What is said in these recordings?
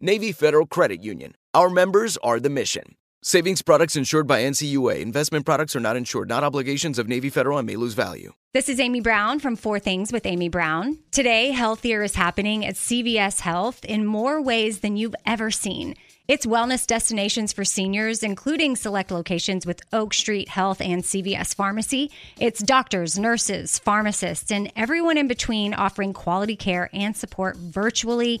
Navy Federal Credit Union. Our members are the mission. Savings products insured by NCUA. Investment products are not insured, not obligations of Navy Federal and may lose value. This is Amy Brown from Four Things with Amy Brown. Today, Healthier is happening at CVS Health in more ways than you've ever seen. It's wellness destinations for seniors, including select locations with Oak Street Health and CVS Pharmacy. It's doctors, nurses, pharmacists, and everyone in between offering quality care and support virtually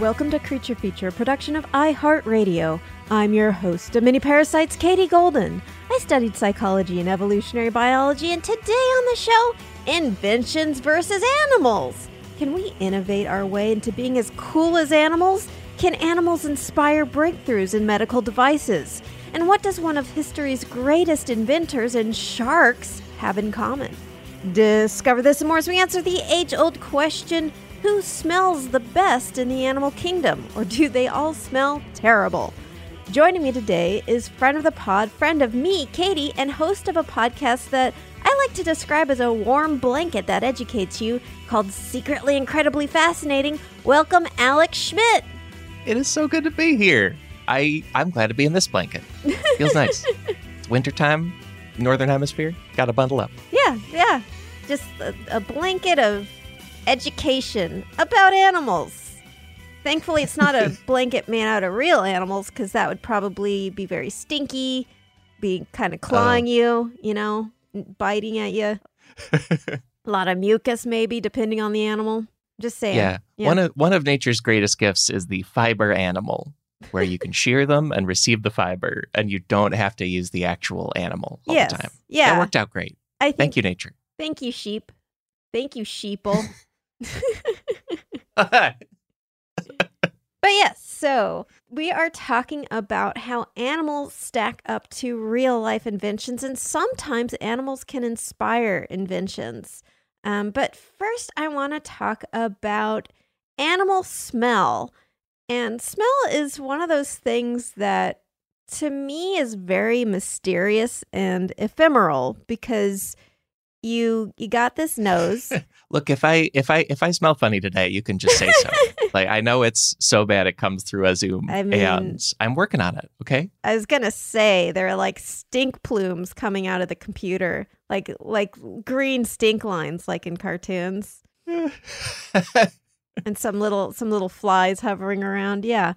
Welcome to Creature Feature, production of iHeartRadio. I'm your host Mini Parasites, Katie Golden. I studied psychology and evolutionary biology, and today on the show, inventions versus animals. Can we innovate our way into being as cool as animals? Can animals inspire breakthroughs in medical devices? And what does one of history's greatest inventors and sharks have in common? Discover this and more as we answer the age old question who smells the best in the animal kingdom, or do they all smell terrible? Joining me today is friend of the pod, friend of me, Katie, and host of a podcast that I like to describe as a warm blanket that educates you called Secretly Incredibly Fascinating. Welcome, Alex Schmidt. It is so good to be here. I I'm glad to be in this blanket. Feels nice. it's wintertime, northern hemisphere. Got to bundle up. Yeah, yeah. Just a, a blanket of education about animals. Thankfully, it's not a blanket made out of real animals because that would probably be very stinky, be kind of clawing Oh. you, you know, biting at you. a lot of mucus, maybe, depending on the animal. Just saying. Yeah. One of one of nature's greatest gifts is the fiber animal, where you can shear them and receive the fiber, and you don't have to use the actual animal all yes. the time. Yeah. That worked out great. I think, Thank you, nature. Thank you, sheep. Thank you, sheeple. But yes, so we are talking about how animals stack up to real life inventions, and sometimes animals can inspire inventions. Um, but first, I want to talk about animal smell. And smell is one of those things that to me is very mysterious and ephemeral because you you got this nose Look, if I if I if I smell funny today, you can just say so. like I know it's so bad it comes through a Zoom, I mean- and I'm working on it. Okay. I was gonna say there are like stink plumes coming out of the computer, like like green stink lines, like in cartoons, and some little some little flies hovering around. Yeah,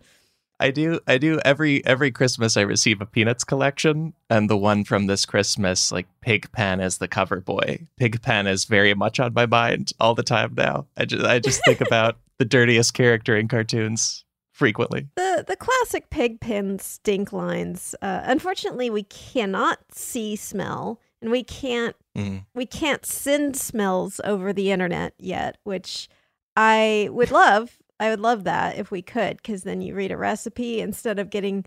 I do. I do every every Christmas. I receive a Peanuts collection, and the one from this Christmas, like Pigpen is the cover boy. Pigpen is very much on my mind all the time now. I just I just think about the dirtiest character in cartoons frequently. the the classic pigpen stink lines. Uh, unfortunately, we cannot see smell, and we can't Mm. we can't send smells over the internet yet, which I would love. I would love that if we could, because then you read a recipe instead of getting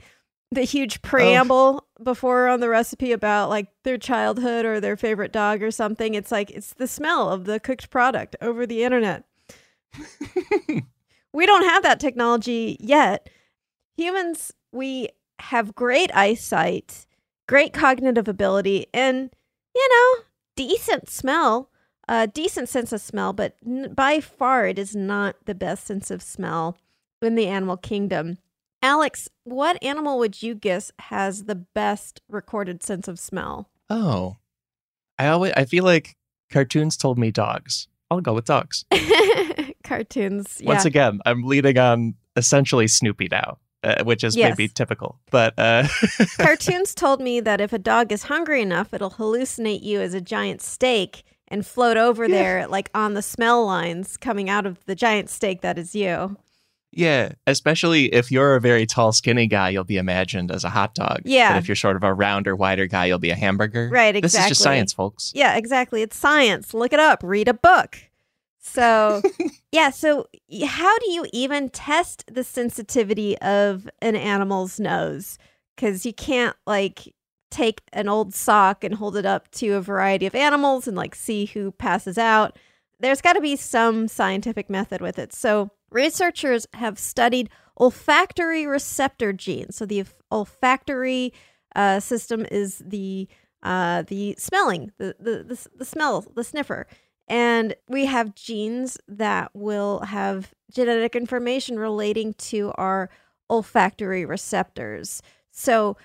the huge preamble before on the recipe about like their childhood or their favorite dog or something. It's like it's the smell of the cooked product over the internet. we don't have that technology yet. humans, we have great eyesight, great cognitive ability, and, you know, decent smell, a decent sense of smell, but n- by far it is not the best sense of smell in the animal kingdom. Alex, what animal would you guess has the best recorded sense of smell? Oh, I always I feel like cartoons told me dogs. I'll go with dogs. Cartoons. Yeah. Once again, I'm leading on essentially Snoopy now, uh, which is Yes. maybe typical. But uh, Cartoons told me that if a dog is hungry enough, it'll hallucinate you as a giant steak and float over there, like on the smell lines coming out of the giant steak that is you. yeah, especially if you're a very tall, skinny guy, you'll be imagined as a hot dog. Yeah. But if you're sort of a rounder, wider guy, you'll be a hamburger. Right, This is exactly. just science, folks. Yeah, exactly. It's science. Look it up. Read a book. So, yeah. So, how do you even test the sensitivity of an animal's nose? Because you can't like take an old sock and hold it up to a variety of animals and like see who passes out. There's got to be some scientific method with it. So, researchers have studied olfactory receptor genes. So, the olfactory uh, system is the uh, the smelling, the, the the the smell, the sniffer, and we have genes that will have genetic information relating to our olfactory receptors. So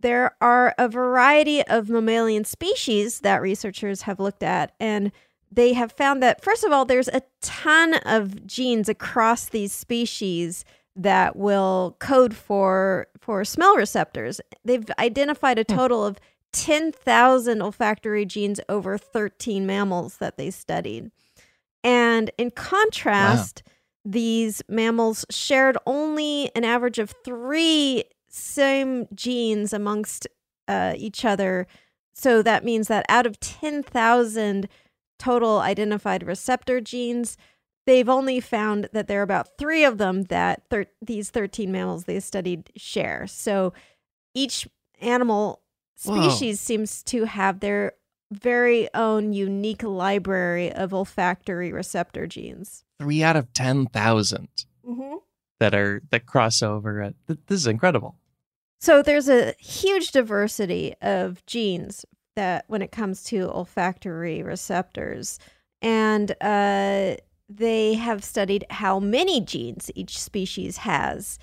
there are a variety of mammalian species that researchers have looked at, and they have found that first of all, there's a ton of genes across these species that will code for for smell receptors. They've identified a hmm. total of 10,000 olfactory genes over 13 mammals that they studied. And in contrast, these mammals shared only an average of three same genes amongst uh, each other. So that means that out of 10,000 total identified receptor genes, they've only found that there are about three of them that thir- these 13 mammals they studied share. So each animal species seems to have their very own unique library of olfactory receptor genes. Three out of 10,000 Mm-hmm. that are that cross over. At, th- this is incredible. So there's a huge diversity of genes that when it comes to olfactory receptors, and uh, they have studied how many genes each species has.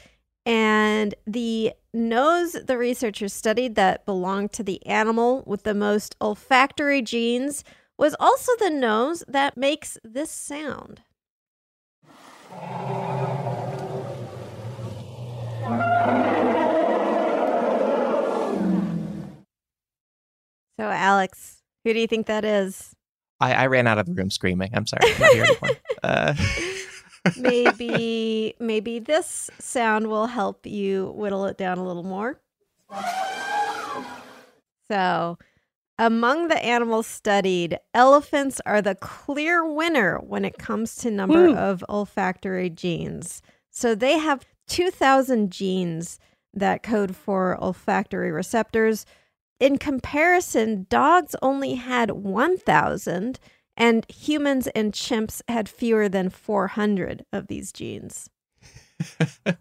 And the nose the researchers studied that belonged to the animal with the most olfactory genes was also the nose that makes this sound. So, Alex, who do you think that is? I, I ran out of the room screaming. I'm sorry. I'm not here anymore. Uh, maybe maybe this sound will help you whittle it down a little more. So, among the animals studied, elephants are the clear winner when it comes to number Woo. of olfactory genes. So they have 2000 genes that code for olfactory receptors. In comparison, dogs only had 1000 and humans and chimps had fewer than 400 of these genes.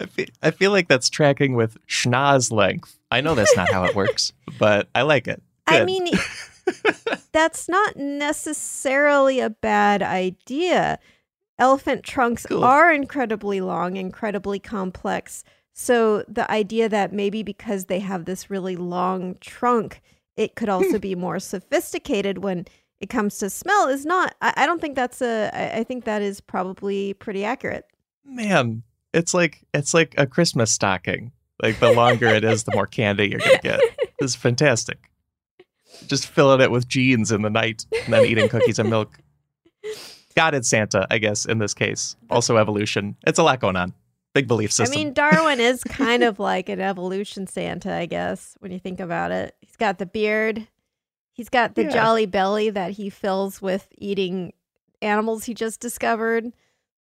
I feel, I feel like that's tracking with schnoz length. I know that's not how it works, but I like it. I mean, that's not necessarily a bad idea. Elephant trunks Cool. are incredibly long, incredibly complex. So the idea that maybe because they have this really long trunk, it could hmm. also be more sophisticated when it comes to smell is not. I, I don't think that's a. I, I think that is probably pretty accurate. man, it's like it's like a Christmas stocking. Like the longer it is, the more candy you're gonna get. It's fantastic. Just filling it with genes in the night and then eating cookies and milk. God, it's Santa, I guess, in this case. Also evolution. It's a lot going on. Big belief I mean, Darwin is kind of like an evolution Santa, I guess, when you think about it. He's got the beard, he's got the Yeah. jolly belly that he fills with eating animals he just discovered.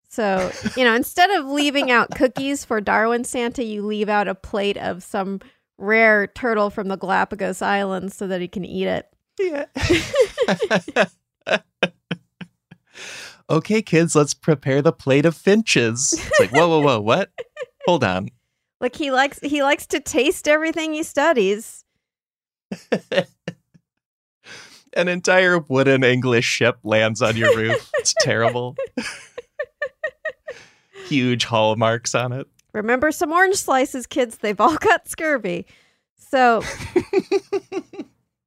So, you know, instead of leaving out cookies for Darwin Santa, you leave out a plate of some rare turtle from the Galapagos Islands so that he can eat it. Yeah. okay, kids, let's prepare the plate of finches. It's like, whoa, whoa, whoa, what? Hold on. Like he likes he likes to taste everything he studies. An entire wooden English ship lands on your roof. It's terrible. Huge hallmarks on it. Remember some orange slices, kids. They've all got scurvy. So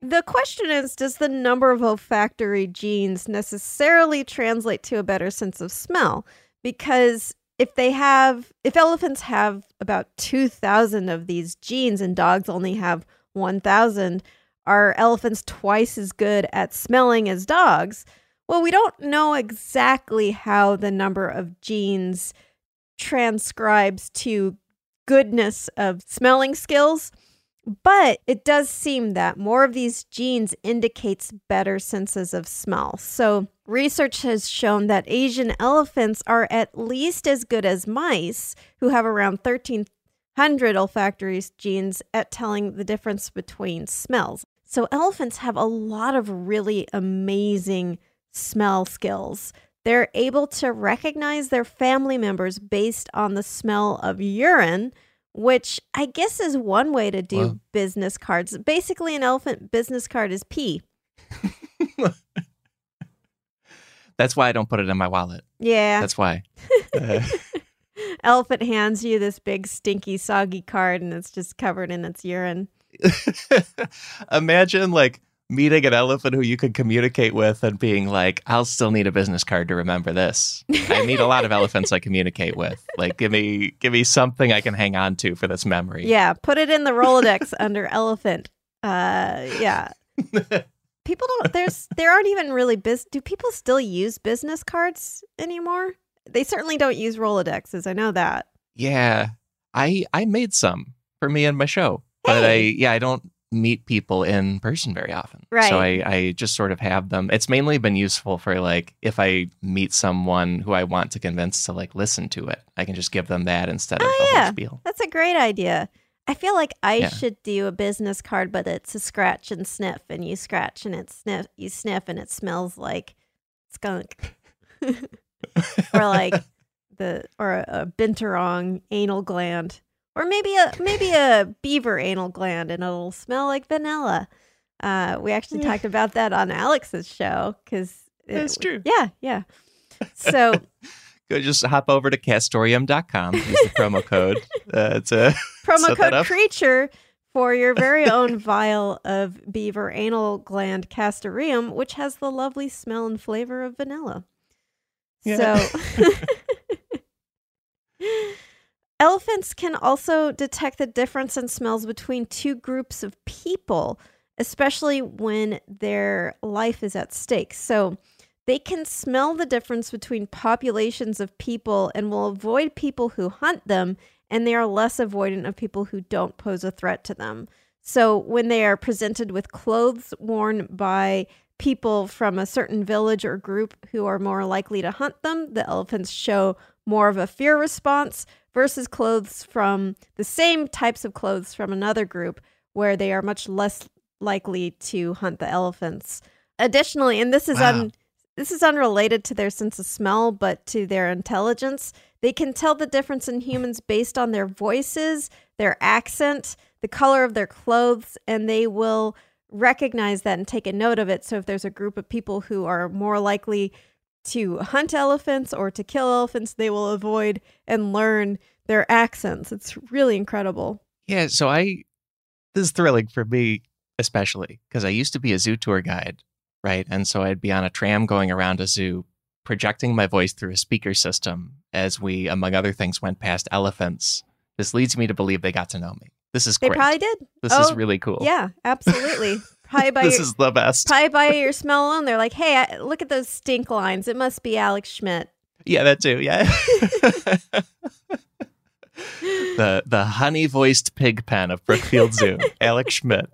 the question is Does the number of olfactory genes necessarily translate to a better sense of smell? Because if they have, if elephants have about 2,000 of these genes and dogs only have 1,000, are elephants twice as good at smelling as dogs? Well, we don't know exactly how the number of genes transcribes to goodness of smelling skills. But it does seem that more of these genes indicates better senses of smell. So research has shown that Asian elephants are at least as good as mice, who have around 1300 olfactory genes at telling the difference between smells. So elephants have a lot of really amazing smell skills. They're able to recognize their family members based on the smell of urine which I guess is one way to do well, business cards. Basically, an elephant business card is pee. That's why I don't put it in my wallet. Yeah. That's why. Uh. elephant hands you this big, stinky, soggy card and it's just covered in its urine. Imagine like meeting an elephant who you could communicate with and being like, I'll still need a business card to remember this. I meet a lot of elephants I communicate with. Like give me give me something I can hang on to for this memory. Yeah, put it in the Rolodex under elephant. Uh yeah. People don't there's there aren't even really biz do people still use business cards anymore? They certainly don't use Rolodexes. I know that. Yeah. I I made some for me and my show. But I yeah, I don't meet people in person very often. Right. So I, I just sort of have them. It's mainly been useful for like if I meet someone who I want to convince to like listen to it, I can just give them that instead of oh, the yeah. whole spiel. That's a great idea. I feel like I yeah. should do a business card, but it's a scratch and sniff, and you scratch and it sniff, you sniff, and it smells like skunk, or like the or a, a binturong anal gland. Or maybe a maybe a beaver anal gland and it'll smell like vanilla. Uh, we actually talked about that on Alex's show because that's true. Yeah, yeah. So go just hop over to castoreum.com. Use the promo code. Uh, to promo code creature for your very own vial of beaver anal gland castoreum, which has the lovely smell and flavor of vanilla. Yeah. So Elephants can also detect the difference in smells between two groups of people, especially when their life is at stake. So they can smell the difference between populations of people and will avoid people who hunt them, and they are less avoidant of people who don't pose a threat to them. So when they are presented with clothes worn by people from a certain village or group who are more likely to hunt them, the elephants show more of a fear response versus clothes from the same types of clothes from another group where they are much less likely to hunt the elephants. Additionally, and this is wow. un, this is unrelated to their sense of smell but to their intelligence, they can tell the difference in humans based on their voices, their accent, the color of their clothes, and they will recognize that and take a note of it. So if there's a group of people who are more likely to hunt elephants or to kill elephants, they will avoid and learn their accents. It's really incredible. Yeah, so I this is thrilling for me especially because I used to be a zoo tour guide, right? And so I'd be on a tram going around a zoo projecting my voice through a speaker system as we among other things went past elephants. This leads me to believe they got to know me. This is They great. probably did. This oh, is really cool. Yeah, absolutely. Probably by this your, is the best. Probably by your smell alone, they're like, "Hey, I, look at those stink lines. It must be Alex Schmidt." Yeah, that too. Yeah. the the honey voiced pig pen of Brookfield Zoo, Alex Schmidt.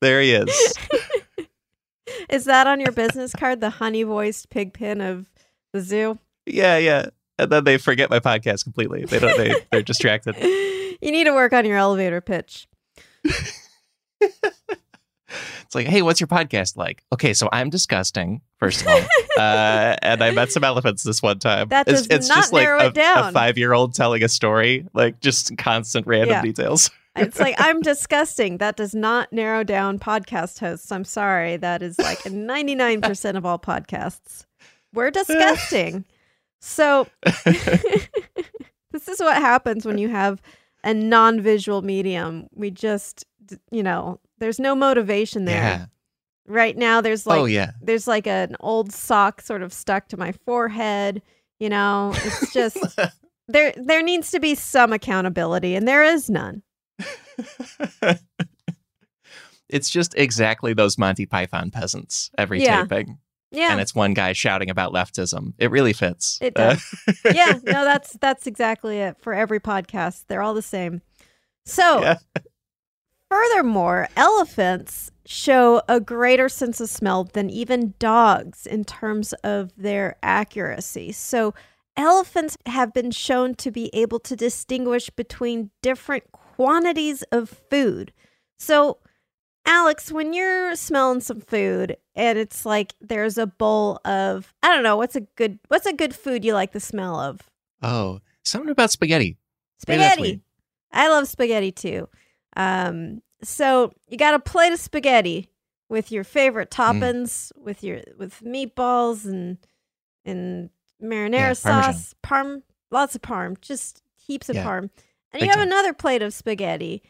There he is. Is that on your business card? The honey voiced pig pen of the zoo. Yeah, yeah. And then they forget my podcast completely. They don't. They they're distracted. You need to work on your elevator pitch It's like, hey, what's your podcast like? Okay, so I'm disgusting, first of all. uh, and I met some elephants this one time. That it's, does it's not just like narrow a, it down. a five year old telling a story, like just constant random Yeah. details. It's like I'm disgusting. That does not narrow down podcast hosts. I'm sorry. That is like 99% of all podcasts. We're disgusting. So this is what happens when you have a non-visual medium. We just you know, there's no motivation there. Yeah. Right now there's like oh, yeah. there's like an old sock sort of stuck to my forehead, you know. It's just there there needs to be some accountability and there is none. it's just exactly those Monty Python peasants every Yeah. taping. Yeah. And it's one guy shouting about leftism. It really fits. It Uh, does. yeah, no, that's that's exactly it for every podcast. They're all the same. So, Yeah. Furthermore, elephants show a greater sense of smell than even dogs in terms of their accuracy. So, elephants have been shown to be able to distinguish between different quantities of food. So, Alex, when you're smelling some food and it's like there's a bowl of I don't know what's a good what's a good food you like the smell of oh, something about spaghetti. Spaghetti. I love spaghetti too. Um, so you got a plate of spaghetti with your favorite Mm. toppings, with your with meatballs and and marinara Yeah, Parmesan. sauce, parm, lots of parm, just heaps of Yeah, parm. And big you have time. another plate of spaghetti,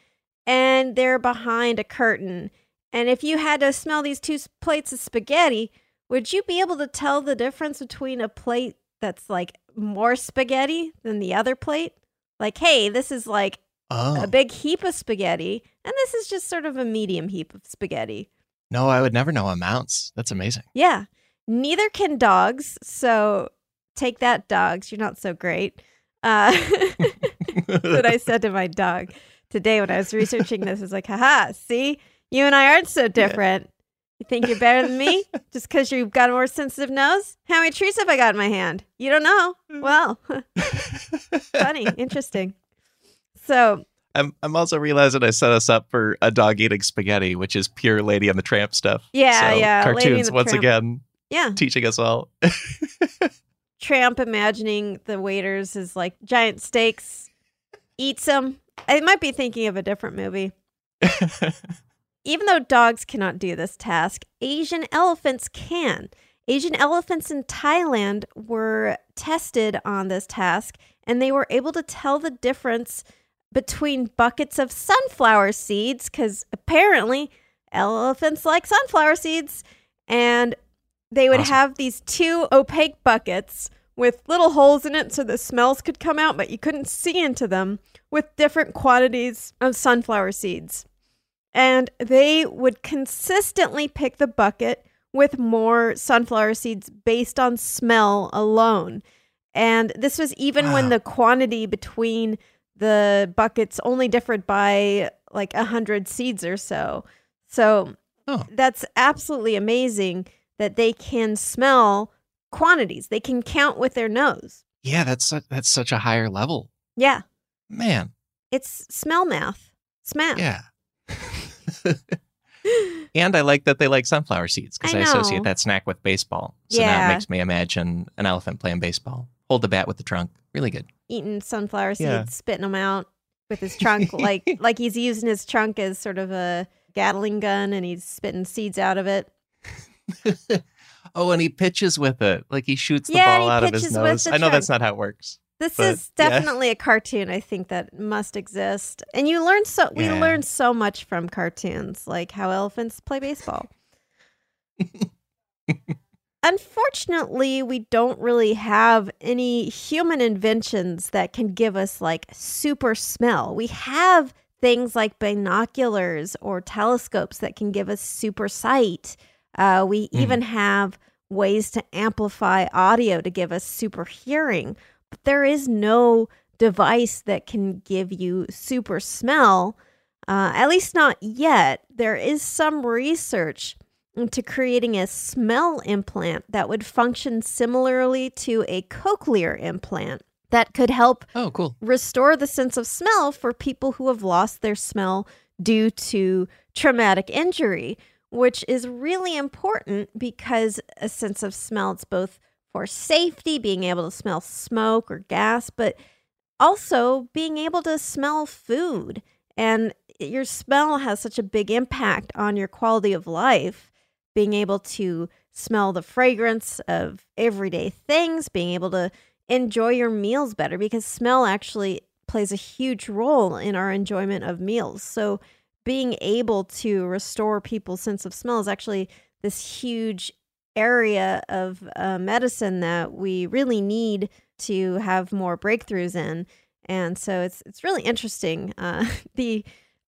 and they're behind a curtain. And if you had to smell these two plates of spaghetti, would you be able to tell the difference between a plate that's like more spaghetti than the other plate? Like, hey, this is like Oh, a big heap of spaghetti, and this is just sort of a medium heap of spaghetti. no, I would never know amounts. That's amazing. Yeah. Neither can dogs. So take that, dogs. You're not so great. Uh, that I said to my dog today when I was researching this. I was like, haha, see, you and I aren't so different. You think you're better than me just because you've got a more sensitive nose? How many trees have I got in my hand? You don't know. Well, funny, interesting. So, I'm I'm also realizing I set us up for a dog eating spaghetti, which is pure Lady and the Tramp stuff. Yeah, So, yeah, Cartoons once Tramp. again yeah, teaching us all. Tramp imagining the waiters is like giant steaks, eats them. I might be thinking of a different movie. Even though dogs cannot do this task, Asian elephants can. Asian elephants in Thailand were tested on this task and they were able to tell the difference between buckets of sunflower seeds because apparently elephants like sunflower seeds and they would Awesome. have these two opaque buckets with little holes in it so the smells could come out but you couldn't see into them with different quantities of sunflower seeds and they would consistently pick the bucket with more sunflower seeds based on smell alone. And this was even when the quantity between the buckets only differed by like a hundred seeds or so. So Oh. that's absolutely amazing that they can smell quantities. They can count with their nose. yeah, that's su- that's such a higher level, Yeah, man. it's smell math. Smath. Yeah. and I like that they like sunflower seeds because I I, associate that snack with baseball. So Yeah. it makes me imagine an elephant playing baseball. Hold the bat with the trunk. Really good. eating sunflower seeds, Yeah. spitting them out with his trunk, like like he's using his trunk as sort of a Gatling gun, and he's spitting seeds out of it. oh, and he pitches with it. Like he shoots the Yeah, and ball out of his nose. I know that's not how it works. This But, is yeah. definitely a cartoon. I think that must exist, and you learn so we Yeah. learn so much from cartoons, like how elephants play baseball. Unfortunately, we don't really have any human inventions that can give us like super smell. We have things like binoculars or telescopes that can give us super sight. Uh, we Mhm. even have ways to amplify audio to give us super hearing, but there is no device that can give you super smell. Uh, at least not yet. There is some research into creating a smell implant that would function similarly to a cochlear implant that could help Oh, cool. restore the sense of smell for people who have lost their smell due to traumatic injury, which is really important because a sense of smell, it's both for safety, being able to smell smoke or gas, but also being able to smell food. And your smell has such a big impact on your quality of life. Being able to smell the fragrance of everyday things, being able to enjoy your meals better because smell actually plays a huge role in our enjoyment of meals. So, being able to restore people's sense of smell is actually this huge area of uh, medicine that we really need to have more breakthroughs in. And so it's it's really interesting. Uh, the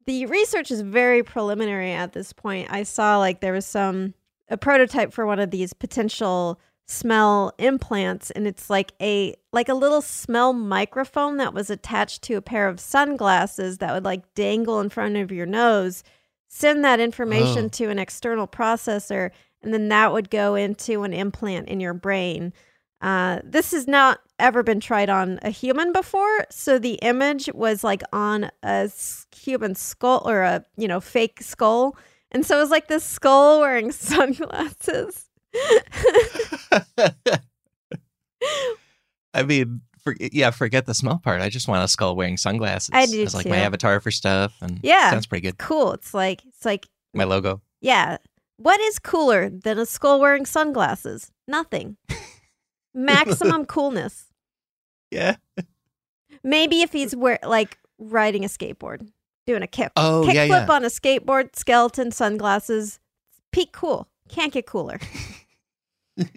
the research is very preliminary at this point. I saw like there was some a prototype for one of these potential smell implants and it's like a like a little smell microphone that was attached to a pair of sunglasses that would like dangle in front of your nose send that information Oh. to an external processor and then that would go into an implant in your brain uh, this has not ever been tried on a human before so the image was like on a human skull or a you know fake skull and so it was like this skull wearing sunglasses I mean, for, yeah, forget the smell part. I just want a skull wearing sunglasses. I do As like my avatar for stuff, and Yeah. sounds pretty good. cool. It's like it's like My logo. yeah. What is cooler than a skull wearing sunglasses? Nothing. Maximum coolness. Yeah. Maybe if he's wear like riding a skateboard, doing a kick Oh, kick yeah, flip yeah. on a skateboard, skeleton, sunglasses. Peak cool. Can't get cooler.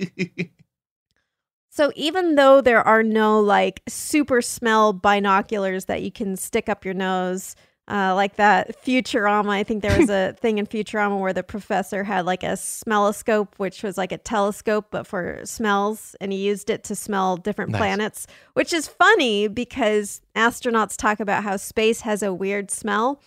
So even though there are no like super smell binoculars that you can stick up your nose, uh, like that Futurama, I think there was a thing in Futurama where the professor had like a smelloscope, which was like a telescope but for smells, and he used it to smell different Nice. planets, which is funny because astronauts talk about how space has a weird smell,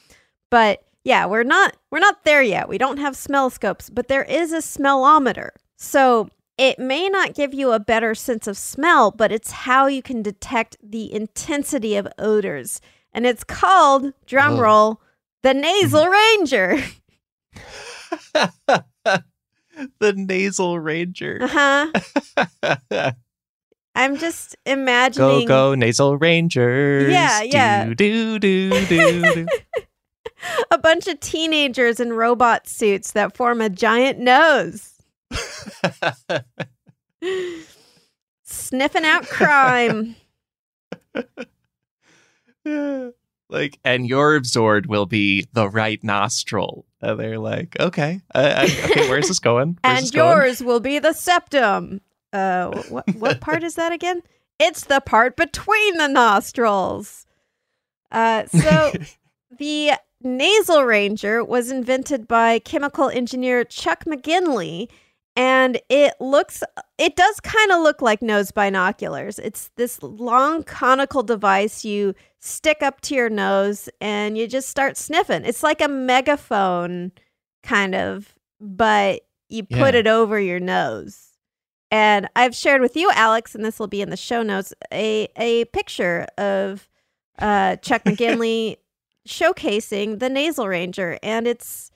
but yeah, we're not we're not there yet. We don't have smell scopes, but there is a smellometer. So it may not give you a better sense of smell, but it's how you can detect the intensity of odors. And it's called, drum Oh. roll, the nasal ranger. the nasal ranger. Uh-huh. I'm just imagining. go go nasal rangers. Yeah, yeah. Do do do do. do. a bunch of teenagers in robot suits that form a giant nose. Sniffing out crime. like, and your Zord will be the right nostril. And they're like, okay, uh, I, okay, where's this going? Where's and this going? yours will be the septum. Uh, what what part is that again? It's the part between the nostrils. Uh, so the nasal ranger was invented by chemical engineer Chuck McGinley, and it looks it does kind of look like nose binoculars. It's this long conical device you stick up to your nose and you just start sniffing. It's like a megaphone kind of, but you put Yeah. it over your nose. And I've shared with you, Alex, and this will be in the show notes, a a picture of uh, Chuck McGinley showcasing the nasal ranger, and it's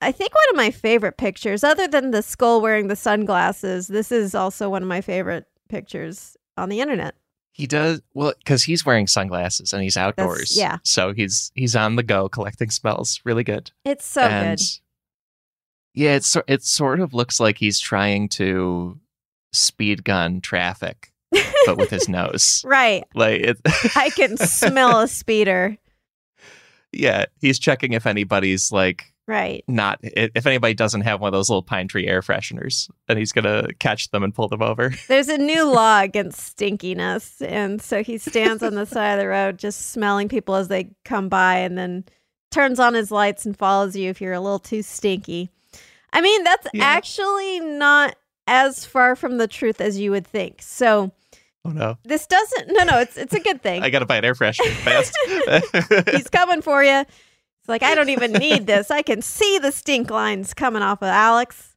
I think one of my favorite pictures, other than the skull wearing the sunglasses. This is also one of my favorite pictures on the internet. He does well because he's wearing sunglasses and he's outdoors. yeah. So he's he's on the go collecting smells. Really good. It's so and good. yeah, it's it sort of looks like he's trying to speed gun traffic, but with his nose. Right. Like it, I can smell a speeder. yeah, he's checking if anybody's like Right. not if anybody doesn't have one of those little pine tree air fresheners, and he's gonna catch them and pull them over. There's a new law against stinkiness. And so he stands on the side of the road just smelling people as they come by and then turns on his lights and follows you if you're a little too stinky. I mean, that's Yeah. actually not as far from the truth as you would think. So Oh no, this doesn't no no, it's it's a good thing. I gotta buy an air freshener fast. He's coming for you. It's like I don't even need this. I can see the stink lines coming off of Alex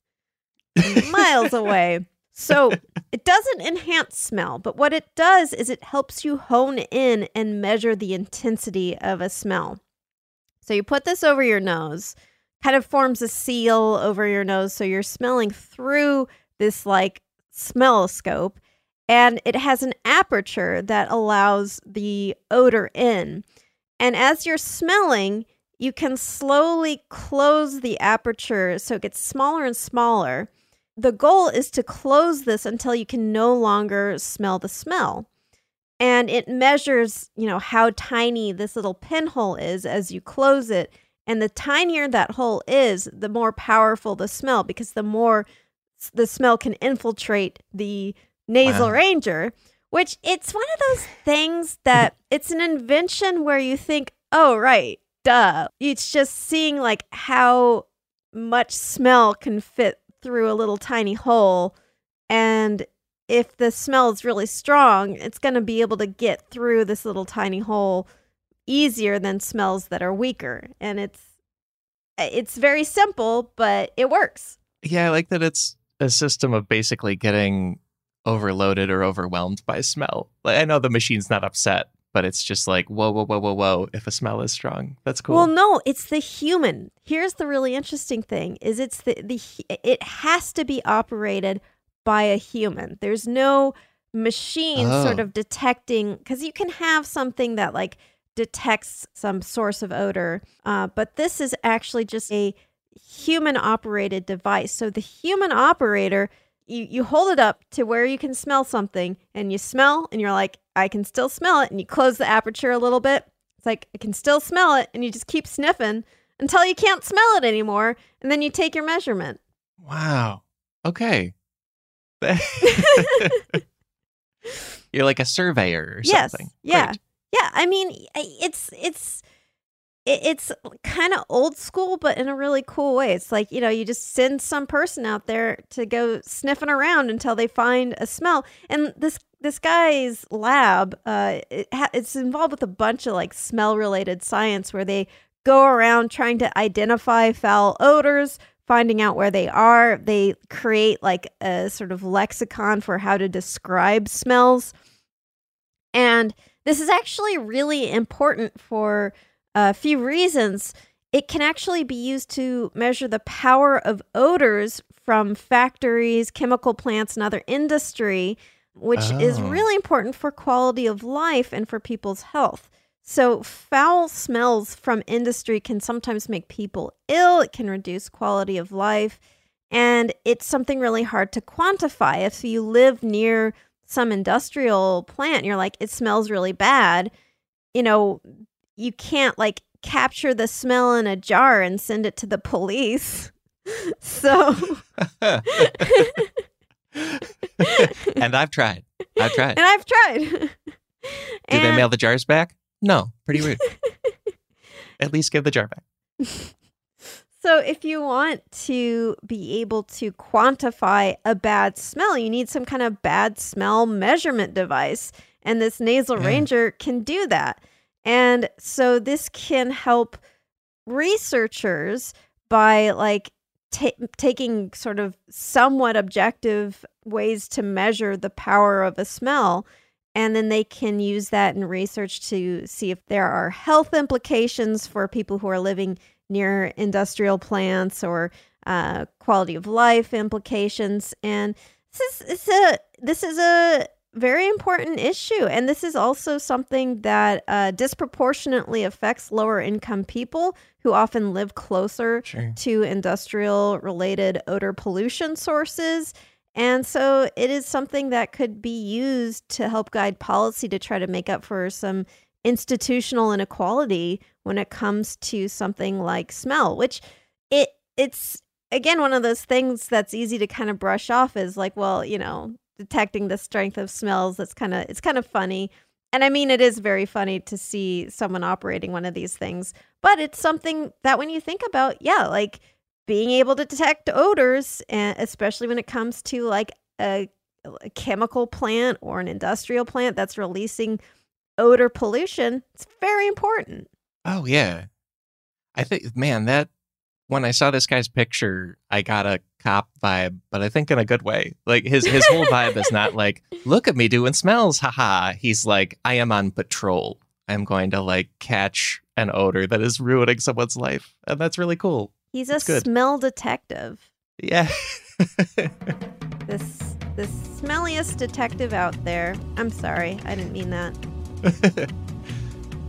miles away. So it doesn't enhance smell, but what it does is it helps you hone in and measure the intensity of a smell. So you put this over your nose. kind of forms a seal over your nose. So you're smelling through this like smell scope, And it has an aperture that allows the odor in. And as you're smelling, you can slowly close the aperture so it gets smaller and smaller. The goal is to close this until you can no longer smell the smell. And it measures, you know, how tiny this little pinhole is as you close it. And the tinier that hole is, the more powerful the smell because the more the smell can infiltrate the nasal Wow. ranger, which it's one of those things that it's an invention where you think, oh, right, duh. It's just seeing like how much smell can fit through a little tiny hole. And if the smell is really strong, it's going to be able to get through this little tiny hole easier than smells that are weaker. And it's it's very simple, but it works. Yeah, I like that it's a system of basically getting overloaded or overwhelmed by smell. Like I know the machine's not upset, but it's just like whoa, whoa, whoa, whoa, whoa. If a smell is strong, that's cool. Well, no, it's the human. Here's the really interesting thing: is it's the the it has to be operated by a human. There's no machine sort Oh. of detecting because you can have something that like detects some source of odor, uh, but this is actually just a human operated device. So the human operator. You, you hold it up to where you can smell something and you smell and you're like, I can still smell it. And you close the aperture a little bit it's like I can still smell it, and you just keep sniffing until you can't smell it anymore, and then you take your measurement. wow. Okay. You're like a surveyor or yes, something. yeah, Great. yeah. I mean, it's it's it- it's kind of old school, but in a really cool way. It's like you know, you just send some person out there to go sniffing around until they find a smell. And this this guy's lab, uh, it ha- it's involved with a bunch of like smell related science where they go around trying to identify foul odors, finding out where they are. They create like a sort of lexicon for how to describe smells. And this is actually really important for a few reasons. It can actually be used to measure the power of odors from factories, chemical plants, and other industry, which is Oh. really important for quality of life and for people's health. So, foul smells from industry can sometimes make people ill. It can reduce quality of life. And it's something really hard to quantify. If you live near some industrial plant, you're like, it smells really bad, you know, you can't like capture the smell in a jar and send it to the police. so, and I've tried. I've tried. and I've tried. Do they mail the jars back? No. Pretty rude. At least give the jar back. So, if you want to be able to quantify a bad smell, you need some kind of bad smell measurement device. And this nasal Yeah. ranger can do that. And so, this can help researchers by like ta- taking sort of somewhat objective ways to measure the power of a smell. And then they can use that in research to see if there are health implications for people who are living near industrial plants or uh, quality of life implications. And this is a this is a very important issue, and this is also something that uh, disproportionately affects lower income people who often live closer Sure. to industrial related odor pollution sources. And so it is something that could be used to help guide policy to try to make up for some institutional inequality when it comes to something like smell, which it it's again one of those things that's easy to kind of brush off as like, well, you know, detecting the strength of smells, that's kind of it's kind of funny. And I mean, it is very funny to see someone operating one of these things, but it's something that when you think about, yeah, like being able to detect odors, and especially when it comes to like a, a chemical plant or an industrial plant that's releasing odor pollution, it's very important. Oh yeah. I think man, that when I saw this guy's picture, I got a cop vibe, but I think in a good way. Like his his whole vibe is not like, look at me doing smells, haha. He's like, I am on patrol. I'm going to like catch an odor that is ruining someone's life. And that's really cool. He's a good. smell detective. Yeah. This the smelliest detective out there. I'm sorry, I didn't mean that.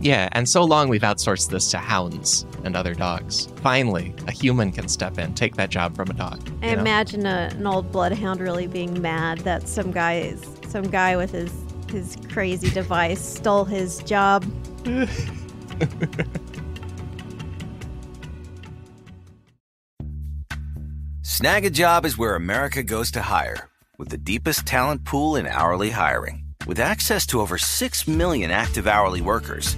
yeah, and so long we've outsourced this to hounds and other dogs. Finally, a human can step in, take that job from a dog. I know? imagine a, an old bloodhound really being mad that some guy is some guy with his his crazy device stole his job. Snag a job is where America goes to hire, with the deepest talent pool in hourly hiring. With access to over 6 million active hourly workers,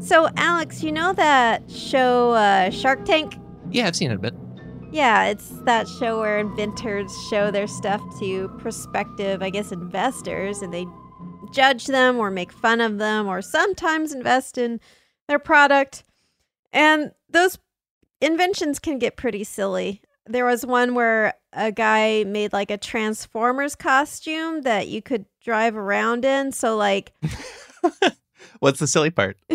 So, Alex, you know that show uh, Shark Tank? Yeah, I've seen it a bit. Yeah, it's that show where inventors show their stuff to prospective, I guess, investors, and they judge them or make fun of them or sometimes invest in their product. And those inventions can get pretty silly. There was one where a guy made like a Transformers costume that you could drive around in. So, like, What's the silly part?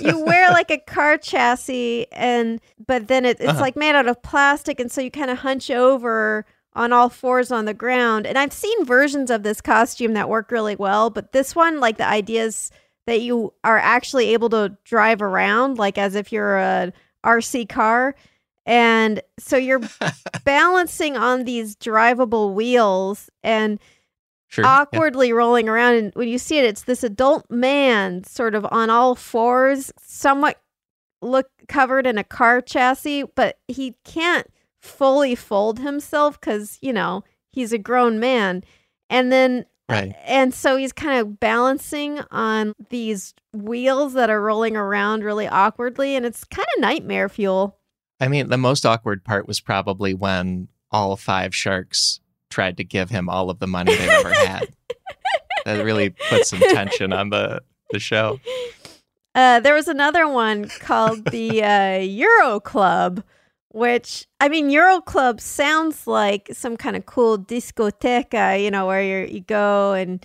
you wear like a car chassis and but then it, it's Uh-huh. like made out of plastic and so you kind of hunch over on all fours on the ground and i've seen versions of this costume that work really well but this one like the ideas that you are actually able to drive around like as if you're a rc car and so you're balancing on these drivable wheels and Sure. yeah. awkwardly rolling around and when you see it it's this adult man sort of on all fours somewhat look covered in a car chassis but he can't fully fold himself cuz you know he's a grown man and then Right. and so he's kind of balancing on these wheels that are rolling around really awkwardly and it's kind of nightmare fuel I mean, the most awkward part was probably when all five sharks tried to give him all of the money they've ever had. that really put some tension on the the show. Uh, there was another one called the uh, Euro Club, which I mean, Euro Club sounds like some kind of cool discoteca, you know, where you you go and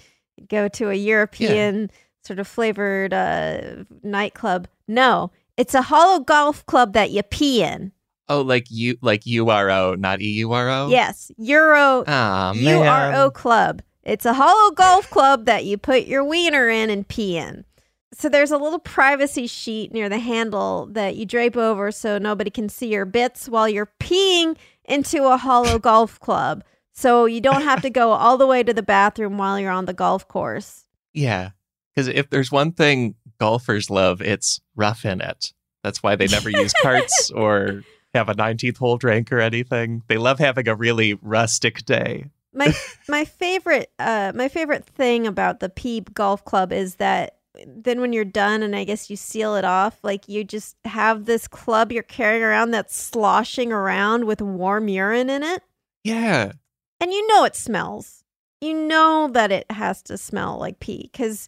go to a European sort of flavored uh, nightclub. No, it's a hollow golf club that you pee in. Oh, like you like URO, not E EURO? Yes, Euro man. URO Club. It's a hollow golf club that you put your wiener in and pee in. So there's a little privacy sheet near the handle that you drape over so nobody can see your bits while you're peeing into a hollow golf club. So you don't have to go all the way to the bathroom while you're on the golf course. Yeah. Because if there's one thing golfers love, it's rough in it. That's why they never use carts or have a 19th hole drink or anything. They love having a really rustic day. my my favorite uh my favorite thing about the P golf club is that then when you're done and I guess you seal it off, like you just have this club you're carrying around that's sloshing around with warm urine in it. Yeah. And you know it smells. You know that it has to smell like pee cuz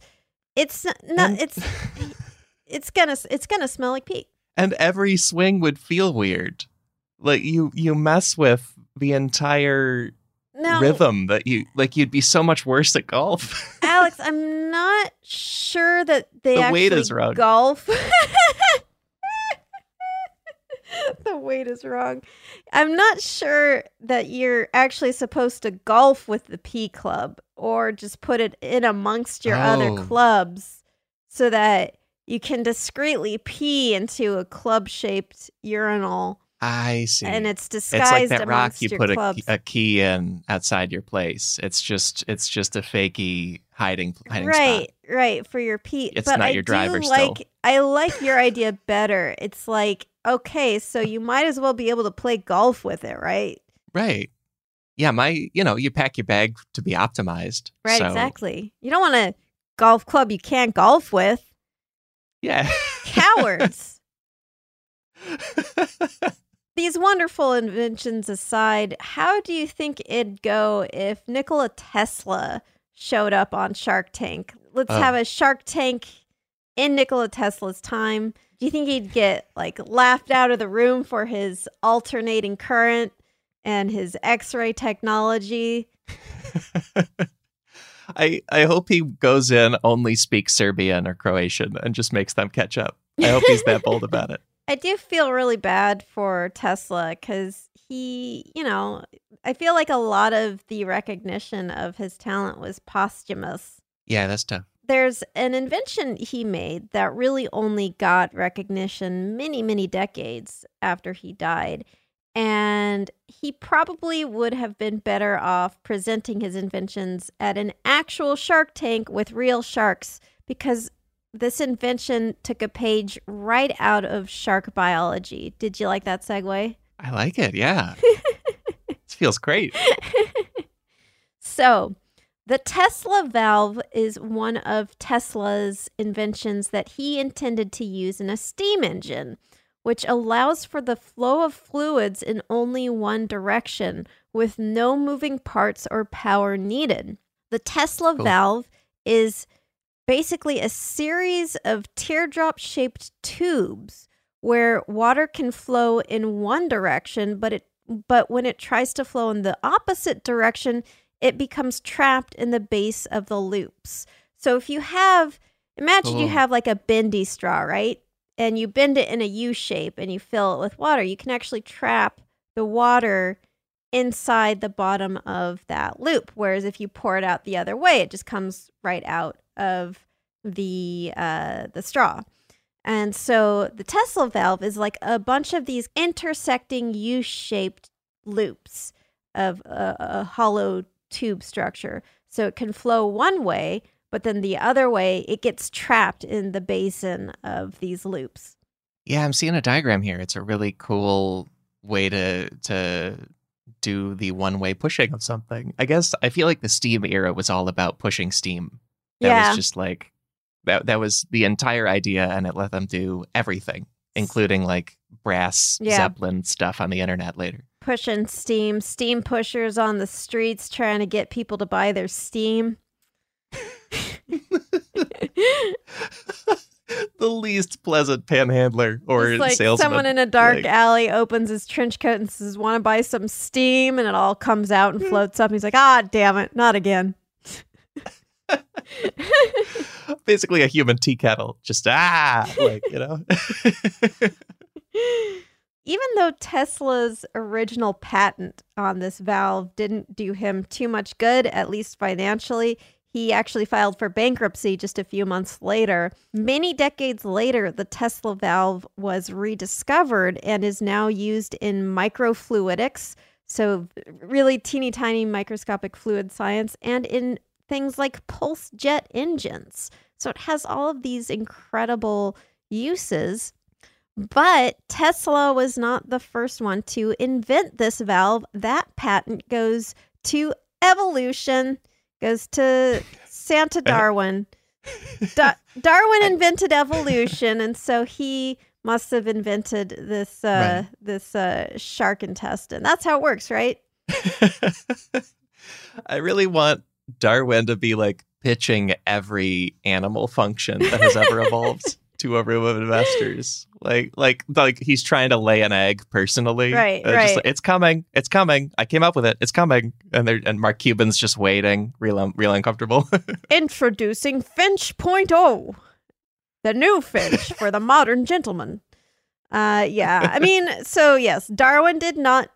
it's not it's it's gonna it's gonna smell like pee. And every swing would feel weird. Like you you mess with the entire Now, rhythm that you like you'd be so much worse at golf. Alex, I'm not sure that they The actually weight is wrong. golf. the weight is wrong. I'm not sure that you're actually supposed to golf with the P club or just put it in amongst your other Oh. clubs so that you can discreetly pee into a club-shaped urinal I see. and it's disguised. it's like that rock you put a, key- a key in outside your place. It's just it's just a fakey hiding hiding right spot. right for your pee It's but not I your do driver still. like i like your idea better it's like okay so you might as well be able to play golf with it right Right. Yeah, my you know, you pack your bag to be optimized. right so, exactly you don't want a golf club you can't golf with Yeah. cowards these wonderful inventions aside how do you think it'd go if nikola tesla showed up on shark tank let's Oh. have a shark tank in nikola tesla's time do you think he'd get like laughed out of the room for his alternating current and his x-ray technology I I hope he goes in only speaks Serbian or Croatian and just makes them catch up. I hope he's that bold about it. I do feel really bad for Tesla because he, you know, I feel like a lot of the recognition of his talent was posthumous. Yeah, that's tough. There's an invention he made that really only got recognition many, many decades after he died. And he probably would have been better off presenting his inventions at an actual shark tank with real sharks because this invention took a page right out of shark biology. Did you like that segue? I like it. Yeah. this feels great. So, the Tesla valve is one of Tesla's inventions that he intended to use in a steam engine, which allows for the flow of fluids in only one direction with no moving parts or power needed. The Tesla Cool. valve is basically a series of teardrop shaped tubes where water can flow in one direction but it but when it tries to flow in the opposite direction it becomes trapped in the base of the loops so if you have imagine you oh. have like a bendy straw right and you bend it in a u shape and you fill it with water you can actually trap the water inside the bottom of that loop whereas if you pour it out the other way it just comes right out of the uh the straw. And so the tesla valve is like a bunch of these intersecting u-shaped loops of a, a hollow tube structure. So it can flow one way but then the other way it gets trapped in the basin of these loops Yeah, I'm seeing a diagram here. It's a really cool way to to do the one way pushing of something. I guess I feel like the Steam era was all about pushing steam. That yeah was just like that that was the entire idea and it let them do everything, including like brass Yeah. Zeppelin stuff on the internet later. pushing steam steam pushers on the streets trying to get people to buy their steam the least pleasant panhandler or It's like salesman. someone in a dark Like, alley opens his trench coat and says, "Want to buy some steam?" And it all comes out and floats up. And he's like, "Ah, damn it, not again." basically a human tea kettle. Just ah, like you know. Even though Tesla's original patent on this valve didn't do him too much good, at least financially, he actually filed for bankruptcy just a few months later. Many decades later, the Tesla valve was rediscovered and is now used in microfluidics, so really teeny tiny microscopic fluid science, and in things like pulse jet engines. So it has all of these incredible uses. But Tesla was not the first one to invent this valve. That patent goes to evolution goes to Santa Darwin. Da- Darwin invented evolution, and so he must have invented this uh, Right. this uh, shark intestine. That's how it works, right? I really want Darwin to be like pitching every animal function that has ever evolved to a room of investors. Like, like, like he's trying to lay an egg personally. Right, it's right. like, it's coming. It's coming. I came up with it. It's coming. And they're and Mark Cuban's just waiting, real, real uncomfortable. Introducing Finch Point oh, the new Finch for the modern gentleman. Uh, yeah, I mean, so yes, Darwin did not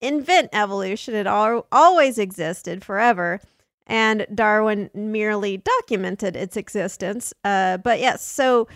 invent evolution; it al- always existed forever, and Darwin merely documented its existence. Uh, but yes, so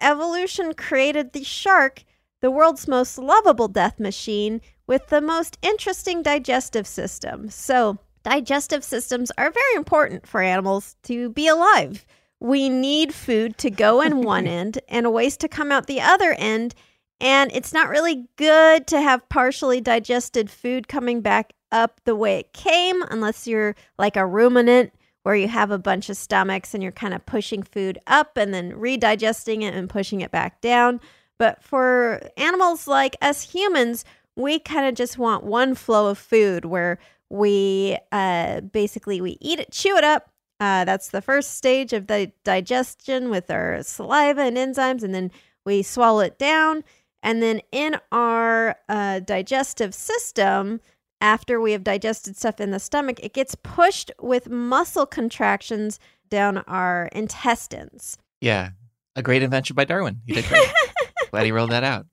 evolution created the shark, the world's most lovable death machine, with the most interesting digestive system. So, digestive systems are very important for animals to be alive. We need food to go in one end and a waste to come out the other end. And it's not really good to have partially digested food coming back up the way it came, unless you're like a ruminant where you have a bunch of stomachs and you're kind of pushing food up and then redigesting it and pushing it back down. But for animals like us humans, we kind of just want one flow of food where we uh, basically we eat it, chew it up. Uh, that's the first stage of the digestion with our saliva and enzymes, and then we swallow it down. And then in our uh, digestive system, after we have digested stuff in the stomach, it gets pushed with muscle contractions down our intestines. yeah. A great invention by Darwin. He did great. Glad he rolled that out.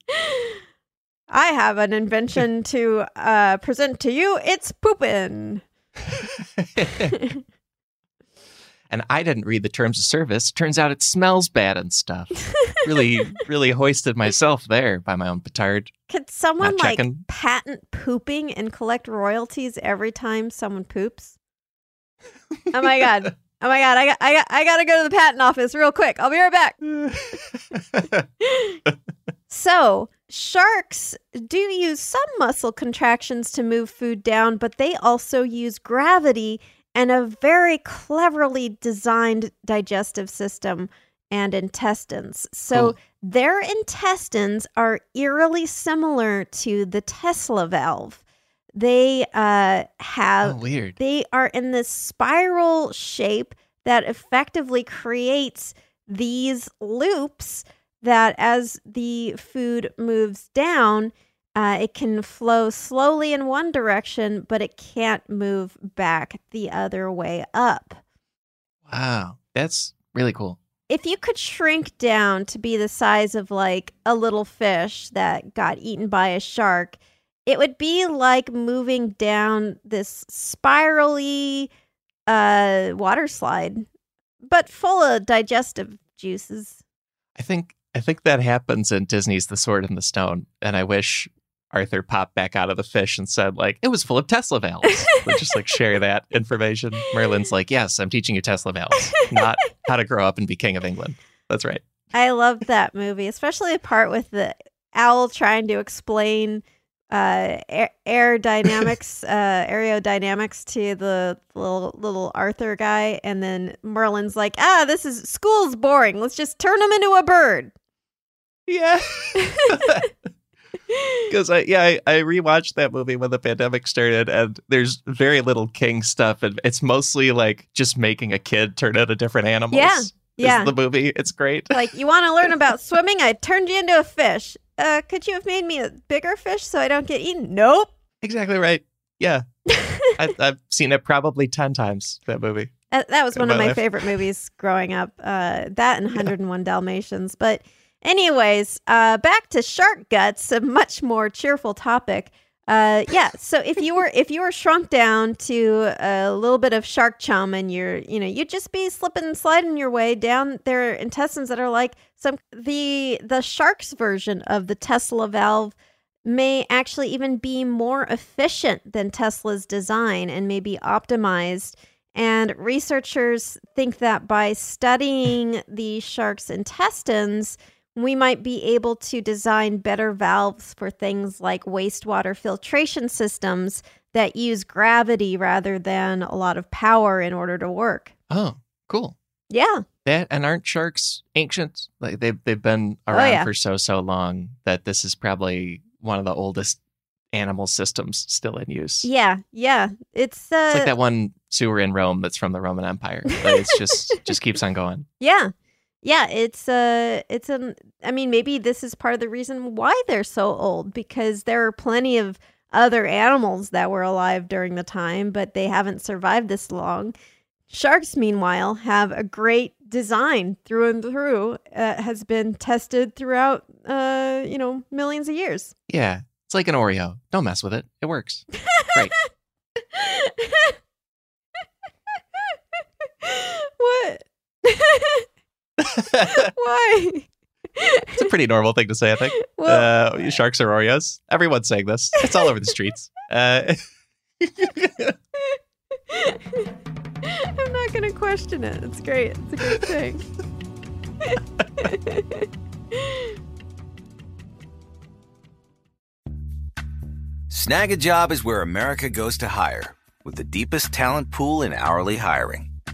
I have an invention to uh, present to you. It's pooping. and I didn't read the terms of service. Turns out it smells bad and stuff. really, really hoisted myself there by my own petard. Could someone Not like checking. patent pooping and collect royalties every time someone poops? Oh my god. Oh my god, I got, I got I got to go to the patent office real quick. I'll be right back. So, sharks do use some muscle contractions to move food down, but they also use gravity and a very cleverly designed digestive system and intestines. So, Cool. their intestines are eerily similar to the Tesla valve. They uh, have oh, weird. they are in this spiral shape that effectively creates these loops that as the food moves down, uh, it can flow slowly in one direction, but it can't move back the other way up. Wow. That's really cool. If you could shrink down to be the size of like a little fish that got eaten by a shark, it would be like moving down this spirally uh, water slide, but full of digestive juices. I think I think that happens in Disney's The Sword in the Stone, and I wish Arthur popped back out of the fish and said like it was full of Tesla valves. But just like share that information. Merlin's like, yes, I'm teaching you Tesla valves, not how to grow up and be king of England. That's right. I loved that movie, especially the part with the owl trying to explain uh air, aerodynamics uh aerodynamics to the little little Arthur guy and then Merlin's like, "Ah, this is school's boring. Let's just turn him into a bird." Yeah. Because I yeah I, I rewatched that movie when the pandemic started, and there's very little king stuff, and it's mostly like just making a kid turn into a different animals. Yeah, yeah. the movie. It's great. like, "You want to learn about swimming? I turned you into a fish. Uh could you have made me a bigger fish so I don't get eaten?" Nope. Exactly right. Yeah. I, I've seen it probably 10 times, that movie. That, that was In one of my my life. favorite movies growing up. Uh, that and 101 Dalmatians. But, anyways, uh, back to shark guts, a much more cheerful topic. Uh, yeah. So if you were if you were shrunk down to a little bit of shark chum and you're you know you'd just be slipping and sliding your way down their intestines that are like some the the shark's version of the Tesla valve may actually even be more efficient than Tesla's design and may be optimized. And researchers think that by studying the shark's intestines, we might be able to design better valves for things like wastewater filtration systems that use gravity rather than a lot of power in order to work. Oh, cool. Yeah. That and aren't sharks ancient? Like they've they've been Oh, around yeah. for so so long that this is probably one of the oldest animal systems still in use. Yeah. Yeah. It's uh It's like that one sewer in Rome that's from the Roman Empire. Like it's just just keeps on going. Yeah. Yeah, it's a, it's an I mean maybe this is part of the reason why they're so old because there are plenty of other animals that were alive during the time but they haven't survived this long. Sharks meanwhile have a great design through and through uh, has been tested throughout uh you know millions of years. Yeah. It's like an Oreo. Don't mess with it. It works. Great. what? Why? It's a pretty normal thing to say, I think. Well- uh, sharks are Oreos. Everyone's saying this. It's all over the streets. Uh, I'm not going to question it. It's great. It's a great thing. Snagajob is where America goes to hire, with the deepest talent pool in hourly hiring.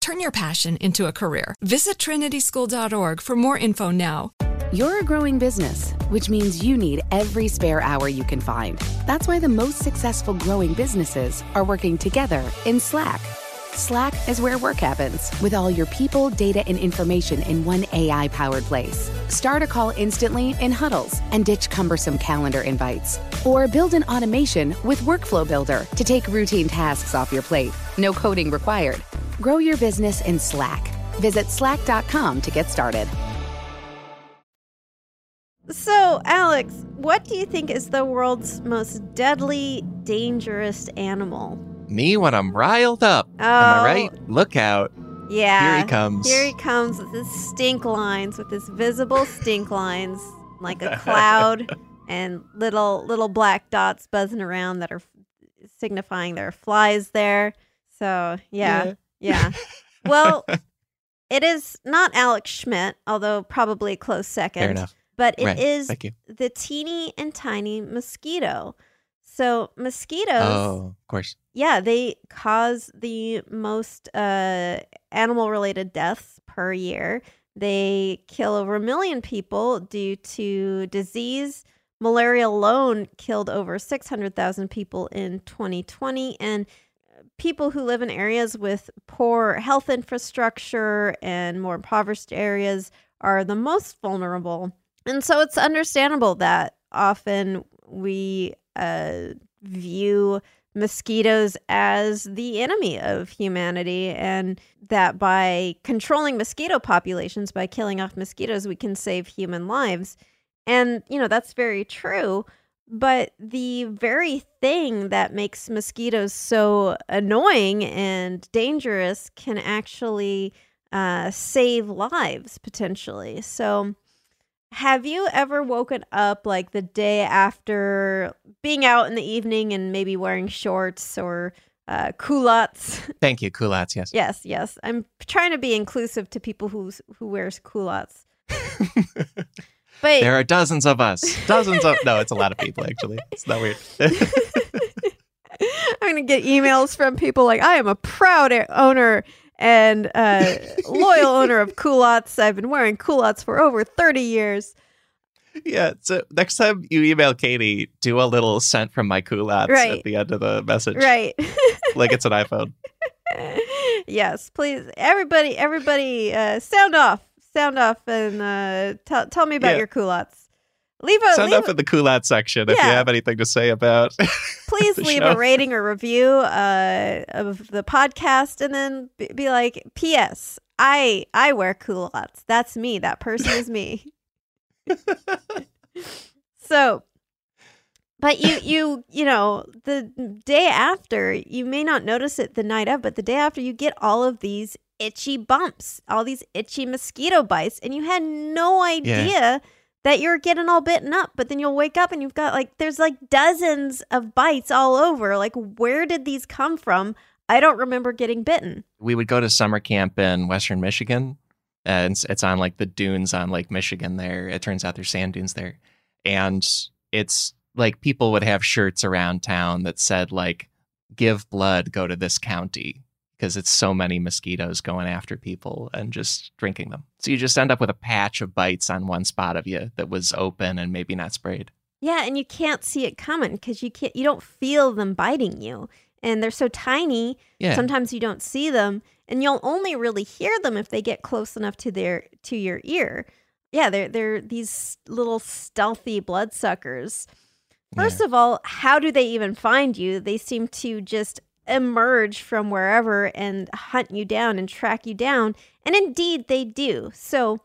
Turn your passion into a career. Visit trinityschool.org for more info now. You're a growing business, which means you need every spare hour you can find. That's why the most successful growing businesses are working together in Slack. Slack is where work happens, with all your people, data, and information in one AI powered place. Start a call instantly in huddles and ditch cumbersome calendar invites. Or build an automation with Workflow Builder to take routine tasks off your plate. No coding required. Grow your business in Slack. Visit slack.com to get started. So, Alex, what do you think is the world's most deadly, dangerous animal? Me when I'm riled up. Oh. Am Oh. I right? Look out. Yeah. Here he comes. Here he comes with his stink lines, with his visible stink lines, like a cloud, and little little black dots buzzing around that are signifying there are flies there. So yeah, yeah. well, it is not Alex Schmidt, although probably a close second. Fair enough. But it is Right. You. the teeny and tiny mosquito. So mosquitoes Oh, of course. Yeah, they cause the most uh, animal related deaths per year. They kill over a million people due to disease. Malaria alone killed over 600,000 people in 2020. And people who live in areas with poor health infrastructure and more impoverished areas are the most vulnerable. And so it's understandable that often we uh, view mosquitoes as the enemy of humanity, and that by controlling mosquito populations, by killing off mosquitoes, we can save human lives. And, you know, that's very true. But the very thing that makes mosquitoes so annoying and dangerous can actually uh, save lives potentially. So, have you ever woken up like the day after being out in the evening and maybe wearing shorts or uh, culottes. Thank you, culottes. Yes. yes, yes. I'm trying to be inclusive to people who who wears culottes. but There are dozens of us. Dozens of no, it's a lot of people actually. It's not weird. I'm gonna get emails from people like I am a proud owner and uh, loyal owner of culottes. I've been wearing culottes for over 30 years. yeah. So next time you email Katie, do a little scent from my culottes Right. at the end of the message. Right. Like it's an iPhone. yes, please, everybody, everybody, uh, sound off, sound off, and uh, tell tell me about Yeah. your culottes. Leave a Sound leave, up in the culotte section if you have anything to say about. please leave show. a rating or review uh, of the podcast, and then be, be like, "P.S. I I wear culottes. That's me. That person is me." so but you you you know the day after you may not notice it the night of but the day after you get all of these itchy bumps all these itchy mosquito bites and you had no idea that you're getting all bitten up but then you'll wake up and you've got like there's like dozens of bites all over like where did these come from i don't remember getting bitten we would go to summer camp in Western Michigan. And it's, on like the dunes on Lake Michigan there. It turns out there's sand dunes there. And it's like people would have shirts around town that said like give blood, go to this county because it's so many mosquitoes going after people and just drinking them. So you just end up with a patch of bites on one spot of you that was open and maybe not sprayed. Yeah, and you can't see it coming because you can't you don't feel them biting you. And they're so tiny, Yeah. sometimes you don't see them. And you'll only really hear them if they get close enough to their to your ear. Yeah, they're they're these little stealthy bloodsuckers. First of all, how do they even find you? They seem to just emerge from wherever and hunt you down and track you down. And indeed they do. So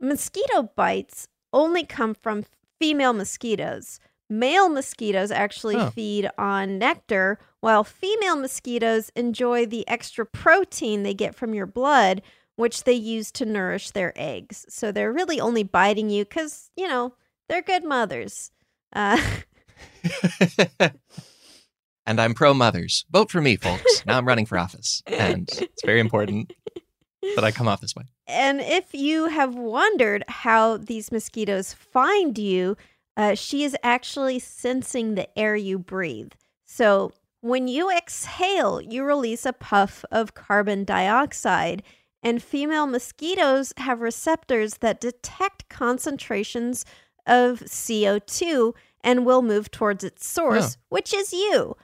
mosquito bites only come from female mosquitoes. Male mosquitoes actually feed on nectar, while female mosquitoes enjoy the extra protein they get from your blood, which they use to nourish their eggs. So they're really only biting you because, you know, they're good mothers. Uh, and I'm pro mothers. Vote for me, folks. Now I'm running for office. And it's very important that I come off this way. And if you have wondered how these mosquitoes find you, uh, she is actually sensing the air you breathe. So when you exhale, you release a puff of carbon dioxide. And female mosquitoes have receptors that detect concentrations of CO2 and will move towards its source, which is you.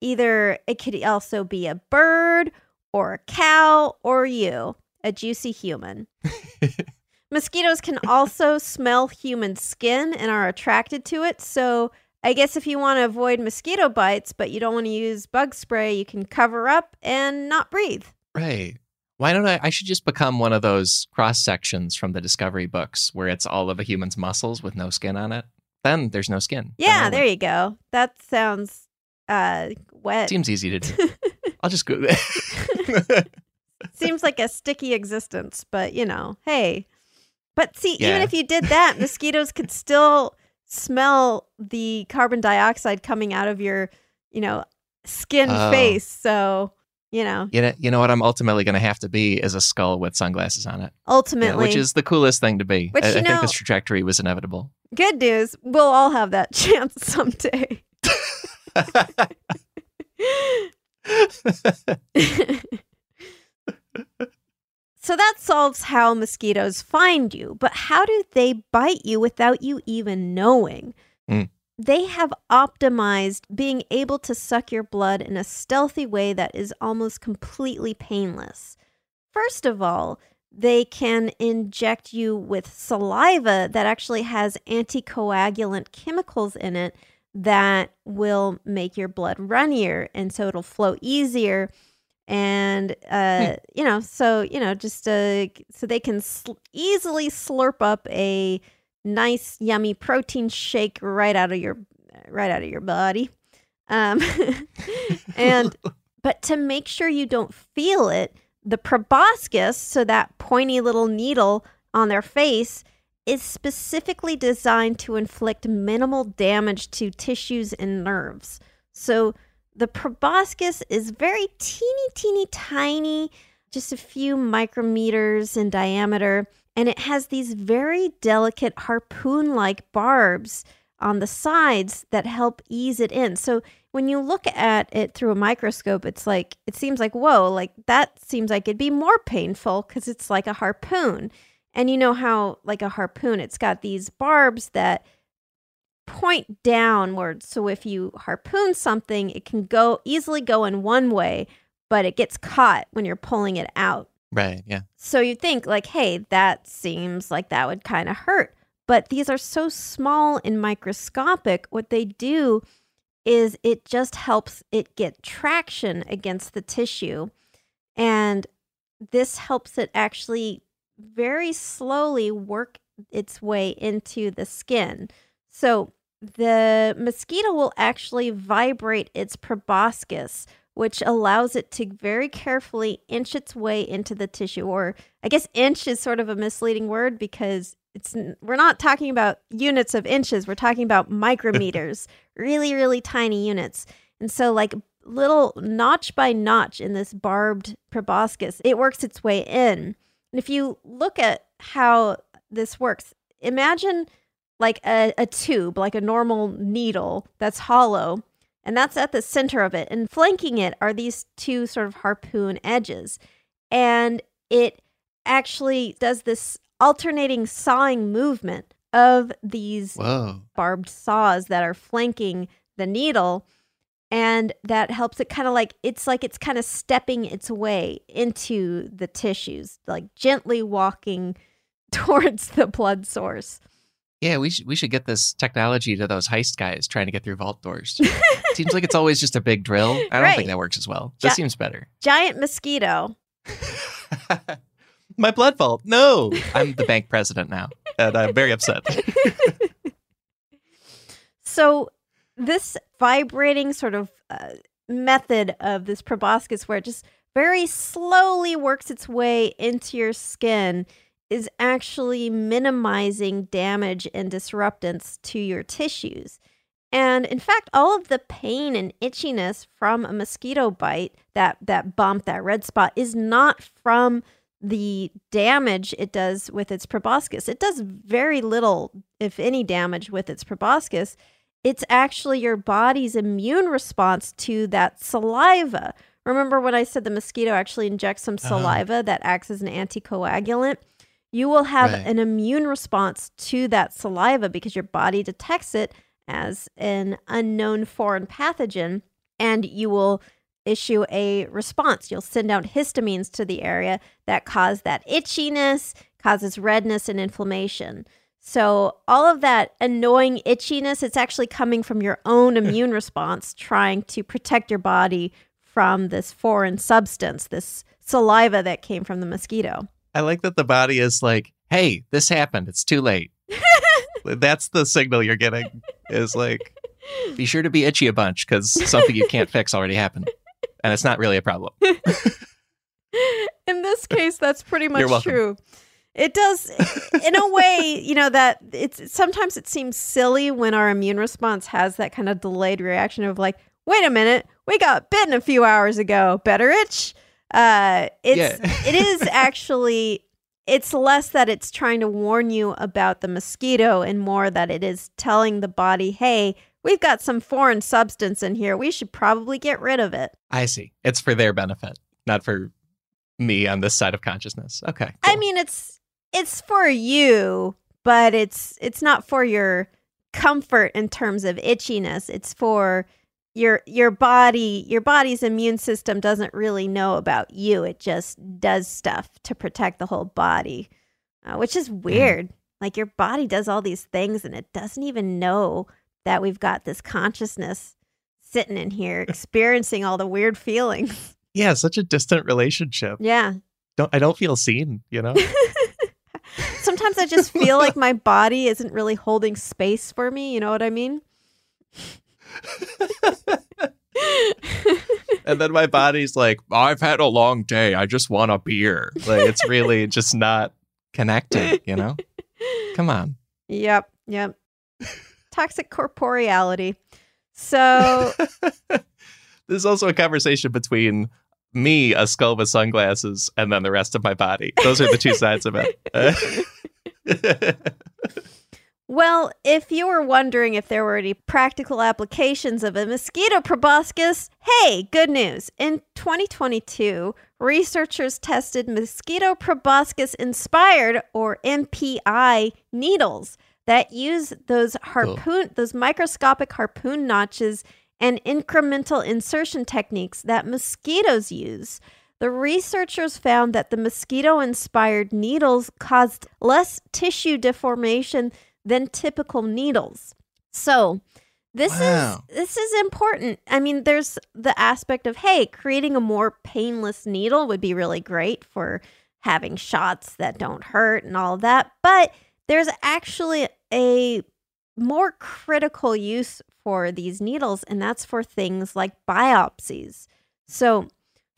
Either it could also be a bird or a cow or you, a juicy human. Mosquitoes can also smell human skin and are attracted to it. So, I guess if you want to avoid mosquito bites, but you don't want to use bug spray, you can cover up and not breathe. Right. Why don't I? I should just become one of those cross sections from the Discovery books where it's all of a human's muscles with no skin on it. Then there's no skin. Yeah, there you go. That sounds uh wet. Seems easy to do. I'll just go. There. Seems like a sticky existence, but you know, hey. But see, even if you did that, mosquitoes could still smell the carbon dioxide coming out of your, you know, skin Oh. face. So, you know, you know, you know what I'm ultimately going to have to be is a skull with sunglasses on it. Yeah, ultimately, which is the coolest thing to be. Which, I, you I think know- this trajectory was inevitable. good news. We'll all have that chance someday. So that solves how mosquitoes find you, but how do they bite you without you even knowing? Mm. They have optimized being able to suck your blood in a stealthy way that is almost completely painless. First of all, they can inject you with saliva that actually has anticoagulant chemicals in it that will make your blood runnier and so it'll flow easier. And uh you know so you know just uh so they can sl- easily slurp up a nice yummy protein shake right out of your right out of your body. Um and but to make sure you don't feel it the proboscis so that pointy little needle on their face is specifically designed to inflict minimal damage to tissues and nerves so the proboscis is very teeny, teeny, tiny, just a few micrometers in diameter. And it has these very delicate harpoon like barbs on the sides that help ease it in. So when you look at it through a microscope, it's like, it seems like, whoa, like that seems like it'd be more painful because it's like a harpoon. And you know how, like a harpoon, it's got these barbs that point downward. So if you harpoon something, it can go easily go in one way, but it gets caught when you're pulling it out. Right. Yeah. So you think, like, hey, that seems like that would kind of hurt. But these are so small and microscopic. What they do is it just helps it get traction against the tissue. And this helps it actually very slowly work its way into the skin. So the mosquito will actually vibrate its proboscis, which allows it to very carefully inch its way into the tissue. Or I guess inch is sort of a misleading word because it's we're not talking about units of inches, we're talking about micrometers, really, really tiny units. And so like little notch by notch in this barbed proboscis, it works its way in. And if you look at how this works, imagine like a, a tube, like a normal needle that's hollow, and that's at the center of it. And flanking it are these two sort of harpoon edges. And it actually does this alternating sawing movement of these Whoa. barbed saws that are flanking the needle and that helps it kind of like it's like it's kind of stepping its way into the tissues like gently walking towards the blood source Yeah, we should we should get this technology to those heist guys trying to get through vault doors. Seems like it's always just a big drill. I don't Right. think that works as well. This Ja- seems better. giant mosquito My blood vault. No, I'm the bank president now, and I'm very upset. So, this vibrating sort of uh, method of this proboscis, where it just very slowly works its way into your skin, is actually minimizing damage and disruptance to your tissues. And in fact, all of the pain and itchiness from a mosquito bite, that that bump, that red spot, is not from the damage it does with its proboscis. It does very little, if any, damage with its proboscis. It's actually your body's immune response to that saliva. Remember when I said the mosquito actually injects some Uh-huh. saliva that acts as an anticoagulant? You will have Right. an immune response to that saliva because your body detects it as an unknown foreign pathogen and you will issue a response. You'll send out histamines to the area that cause that itchiness, causes redness and inflammation. So, all of that annoying itchiness, it's actually coming from your own immune response trying to protect your body from this foreign substance, this saliva that came from the mosquito. I like that the body is like, "Hey, this happened. It's too late." That's the signal you're getting. Is like, be sure to be itchy a bunch because something you can't fix already happened, and it's not really a problem. In this case, that's pretty much true. It does, in a way, you know, that it's sometimes it seems silly when our immune response has that kind of delayed reaction of like, wait a minute, we got bitten a few hours ago. Better itch. Uh, it's Yeah. it is actually it's less that it's trying to warn you about the mosquito and more that it is telling the body, hey, we've got some foreign substance in here. We should probably get rid of it. I see. It's for their benefit, not for me on this side of consciousness. Okay. I mean, it's it's for you, but it's it's not for your comfort in terms of itchiness. It's for your your body. Your body's immune system doesn't really know about you. It just does stuff to protect the whole body, uh, which is weird. Like your body does all these things, and it doesn't even know that we've got this consciousness sitting in here experiencing all the weird feelings. yeah, such a distant relationship. Yeah. Don't I don't feel seen, you know? Sometimes I just feel like my body isn't really holding space for me. You know what I mean? and then my body's like, I've had a long day. I just want a beer. Like it's really just not connecting, you know? Come on. Yep. Yep. Toxic corporeality. So, There's also a conversation between me, a skull with sunglasses, and then the rest of my body. Those are the two sides of it. Well, if you were wondering if there were any practical applications of a mosquito proboscis, hey, good news. In 2022, researchers tested mosquito proboscis inspired or MPI needles that use those harpoon those microscopic harpoon notches and incremental insertion techniques that mosquitoes use. The researchers found that the mosquito inspired needles caused less tissue deformation than typical needles. So, this Wow. is this is important. I mean, there's the aspect of hey, creating a more painless needle would be really great for having shots that don't hurt and all that, but there's actually a more critical use for these needles and that's for things like biopsies. So,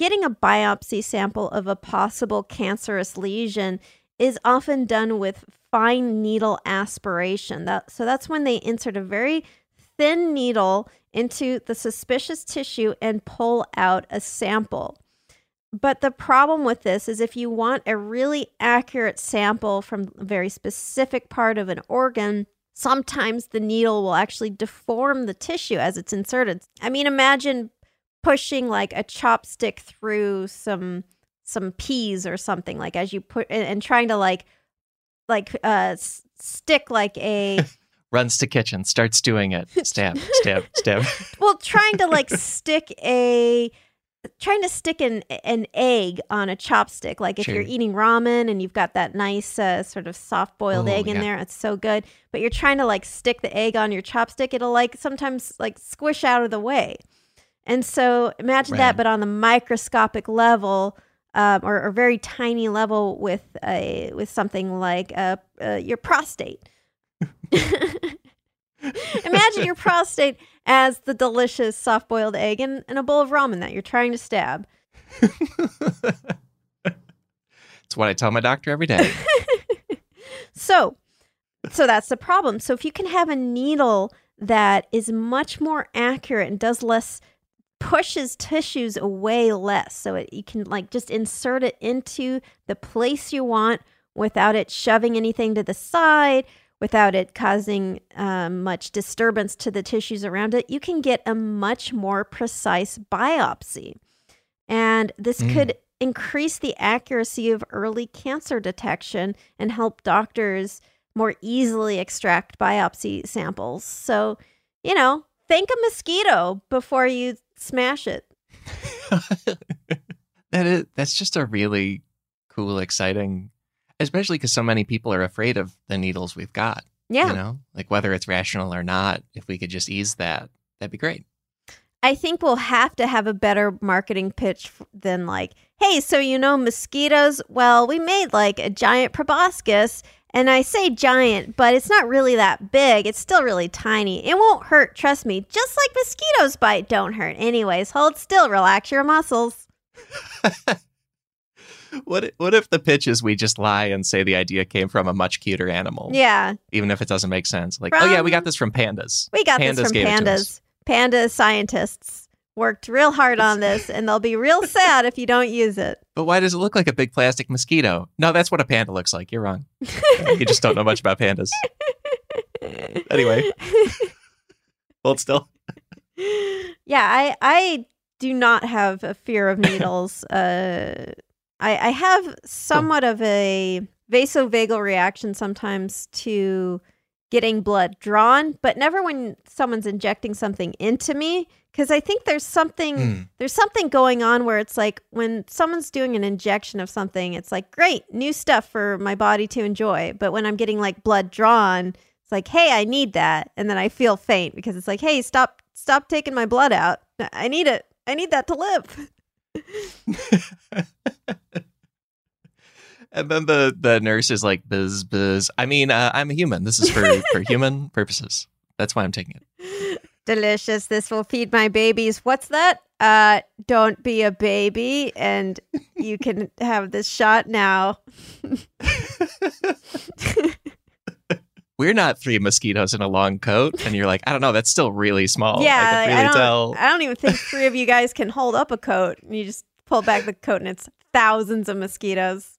getting a biopsy sample of a possible cancerous lesion is often done with fine needle aspiration. That so that's when they insert a very thin needle into the suspicious tissue and pull out a sample. But the problem with this is if you want a really accurate sample from a very specific part of an organ, sometimes the needle will actually deform the tissue as it's inserted. I mean, imagine pushing like a chopstick through some some peas or something like as you put and, and trying to like like uh s- stick like a Runs to kitchen, starts doing it. Stab, stab, stab. well trying to like stick a trying to stick an an egg on a chopstick like if Sure. you're eating ramen and you've got that nice uh, sort of soft boiled Oh, egg in yeah. there it's so good but you're trying to like stick the egg on your chopstick it'll like sometimes like squish out of the way and so imagine that but on the microscopic level um, or, or very tiny level with a with something like uh, uh, your prostate Imagine your prostate as the delicious soft boiled egg in, in a bowl of ramen that you're trying to stab. It's what I tell my doctor every day. So, so that's the problem. So if you can have a needle that is much more accurate and does less pushes tissues away less so it, you can like just insert it into the place you want without it shoving anything to the side without it causing um, much disturbance to the tissues around it you can get a much more precise biopsy and this Mm. could increase the accuracy of early cancer detection and help doctors more easily extract biopsy samples. So, you know, thank a mosquito before you smash it. that is that's just a really cool, exciting, especially because so many people are afraid of the needles we've got. Yeah. You know, like whether it's rational or not, if we could just ease that, that'd be great. I think we'll have to have a better marketing pitch than like, hey, so you know mosquitoes? Well, we made like a giant proboscis. And I say giant, but it's not really that big. It's still really tiny. It won't hurt, trust me. Just like mosquitoes bite don't hurt. Anyways, hold still, relax your muscles. What if- what if the pitch is we just lie and say the idea came from a much cuter animal, Yeah, even if it doesn't make sense? Like, oh yeah, we got this from pandas. we got pandas this from gave it to us. pandas. Panda scientists worked real hard on this, and they'll be real sad if you don't use it. But why does it look like a big plastic mosquito? No, that's what a panda looks like. You're wrong. you just don't know much about pandas. Anyway, hold still. yeah, I I do not have a fear of needles. uh, I I have somewhat of a vasovagal reaction sometimes to getting blood drawn, but never when someone's injecting something into me. Because I think there's something Mm. there's something going on where it's like when someone's doing an injection of something, it's like great new stuff for my body to enjoy. But when I'm getting like blood drawn, it's like hey, I need that, and then I feel faint because it's like hey, stop stop taking my blood out. I need it. I need that to live. And then the the nurse is like, "Buzz, buzz." I mean, uh, I'm a human. This is for for human purposes. That's why I'm taking it. Delicious. This will feed my babies. What's that? Uh, don't be a baby, and you can have this shot now. we're not three mosquitoes in a long coat. And you're like, I don't know, that's still really small. yeah, I like, really I don't. tell. I don't even think three of you guys can hold up a coat. And you just pull back the coat, and it's thousands of mosquitoes.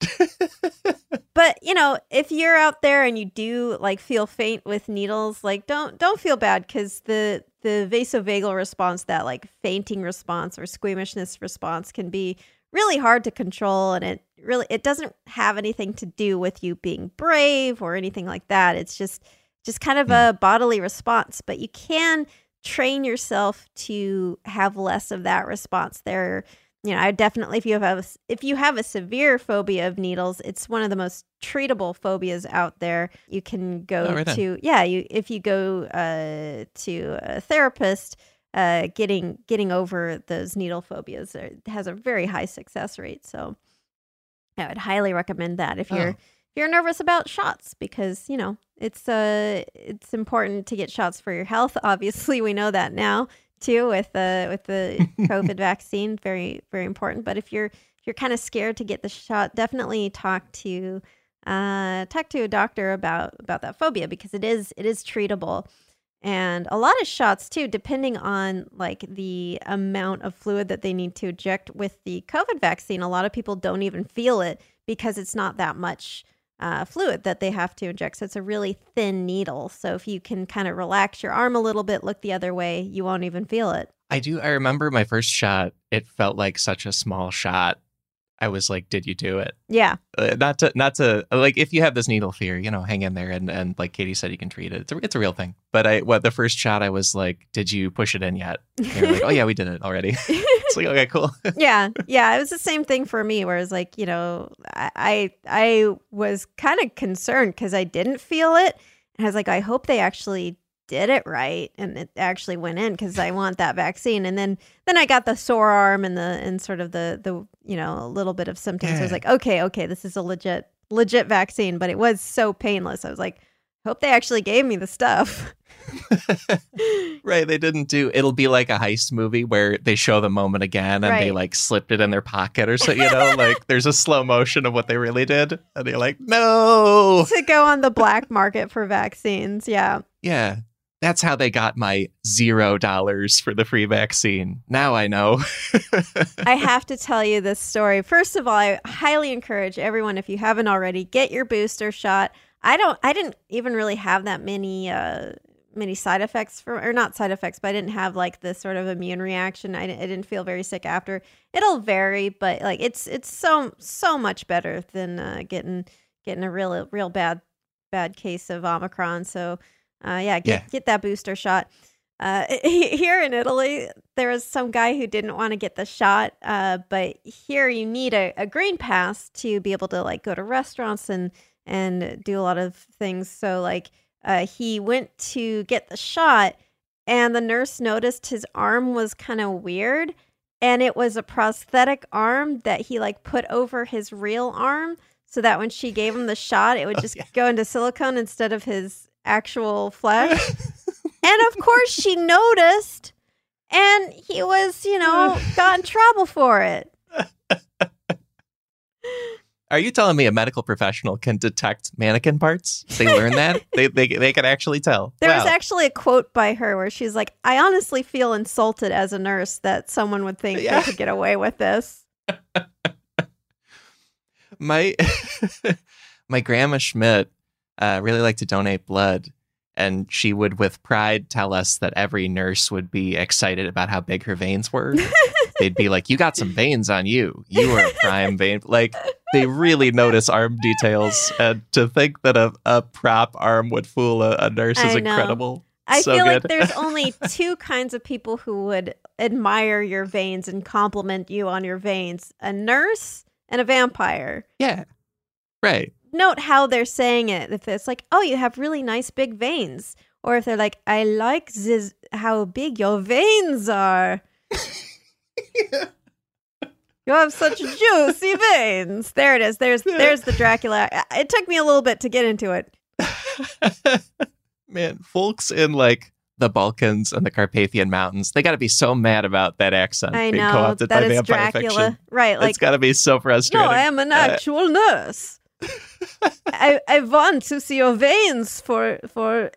but you know, if you're out there and you do like feel faint with needles, like don't don't feel bad because the the vasovagal response, that like fainting response or squeamishness response, can be really hard to control, and it really it doesn't have anything to do with you being brave or anything like that. It's just just kind of hmm. a bodily response, but you can train yourself to have less of that response. There you know, I definitely if you have a, if you have a severe phobia of needles, it's one of the most treatable phobias out there. You can go Oh, right to yeah, you if you go uh, to a therapist, uh, getting getting over those needle phobias are, has a very high success rate. So I would highly recommend that if you're Oh. if you're nervous about shots because you know it's uh it's important to get shots for your health. Obviously, we know that now too with the with the COVID vaccine. Very very important. But if you're if you're kind of scared to get the shot, definitely talk to uh talk to a doctor about about that phobia because it is it is treatable. And a lot of shots too, depending on like the amount of fluid that they need to inject with the COVID vaccine. A lot of people don't even feel it because it's not that much uh, fluid that they have to inject. So it's a really thin needle. So if you can kind of relax your arm a little bit, look the other way, you won't even feel it. I do. I remember my first shot. It felt like such a small shot. I was like, "Did you do it?" Yeah. Uh, not to, not to, like, if you have this needle fear, you know, hang in there, and and like Katie said, you can treat it. It's a, it's a real thing. But I, what the first shot, I was like, "Did you push it in yet?" Were like, "Oh yeah, we did it already." it's like, okay, cool. yeah, yeah, it was the same thing for me. Where it's like, you know, I I, I was kind of concerned because I didn't feel it, and I was like, I hope they actually did it right and it actually went in because I want that vaccine. And then then I got the sore arm and the and sort of the the you know a little bit of symptoms. I was like, okay, okay, this is a legit legit vaccine, but it was so painless. I was like, hope they actually gave me the stuff. right. They didn't do. It'll be like a heist movie where they show the moment again, and they like slipped it in their pocket or so. You know, like there's a slow motion of what they really did, and they're like, "No." to go on the black market for vaccines. Yeah. Yeah. That's how they got my zero dollars for the free vaccine. Now I know. I have to tell you this story. First of all, I highly encourage everyone if you haven't already, get your booster shot. I don't I didn't even really have that many uh many side effects for or not side effects, but I didn't have like this sort of immune reaction. I, didn't- I didn't feel very sick after. It'll vary, but like it's it's so so much better than uh, getting getting a real real bad bad case of Omicron. So uh, yeah, get Yeah. get that booster shot. Uh, here in Italy, there was some guy who didn't want to get the shot, uh, but here you need a, a green pass to be able to like go to restaurants and and do a lot of things. So like uh, he went to get the shot, and the nurse noticed his arm was kind of weird, and it was a prosthetic arm that he like put over his real arm, so that when she gave him the shot, it would just go into silicone instead of his actual flesh. and of course, she noticed, and he was, you know, got in trouble for it. Are you telling me a medical professional can detect mannequin parts? They learn that? they, they they can actually tell. There was actually a quote by her where she's like, I honestly feel insulted as a nurse that someone would think Yeah. they could get away with this. my my grandma Schmidt uh, really like to donate blood, and she would, with pride, tell us that every nurse would be excited about how big her veins were. They'd be like, "You got some veins on you. You are a prime vein." Like they really notice arm details, and to think that a, a prop arm would fool a, a nurse is incredible. I So feel like there's only two kinds of people who would admire your veins and compliment you on your veins a nurse and a vampire. yeah, right. Note how they're saying it. If it's like, oh, you have really nice big veins. Or if they're like, I like this, how big your veins are. You have such juicy veins. There it is. There's there's the Dracula. It took me a little bit to get into it. Man, folks in like the Balkans and the Carpathian Mountains, they got to be so mad about that accent I being know co-opted that by is vampire Dracula, fiction. right? Like it's got to be so frustrating. No. I am an Uh, actual nurse. I I want to see your veins for for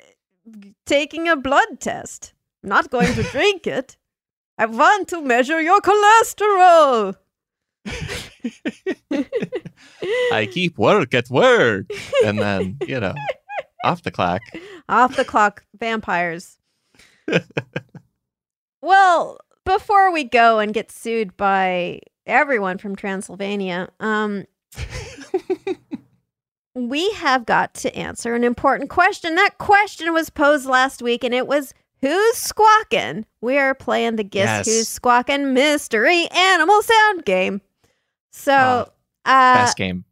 taking a blood test. I'm not going to drink it. I want to measure your cholesterol. I keep work at work. And then, you know, off the clock. Off the clock, vampires. well, before we go and get sued by everyone from Transylvania, um, we have got to answer an important question. That question was posed last week, and it was Who's Squawking? We are playing the Guess Yes. Who's Squawking mystery animal sound game. So, Oh, uh, Best game.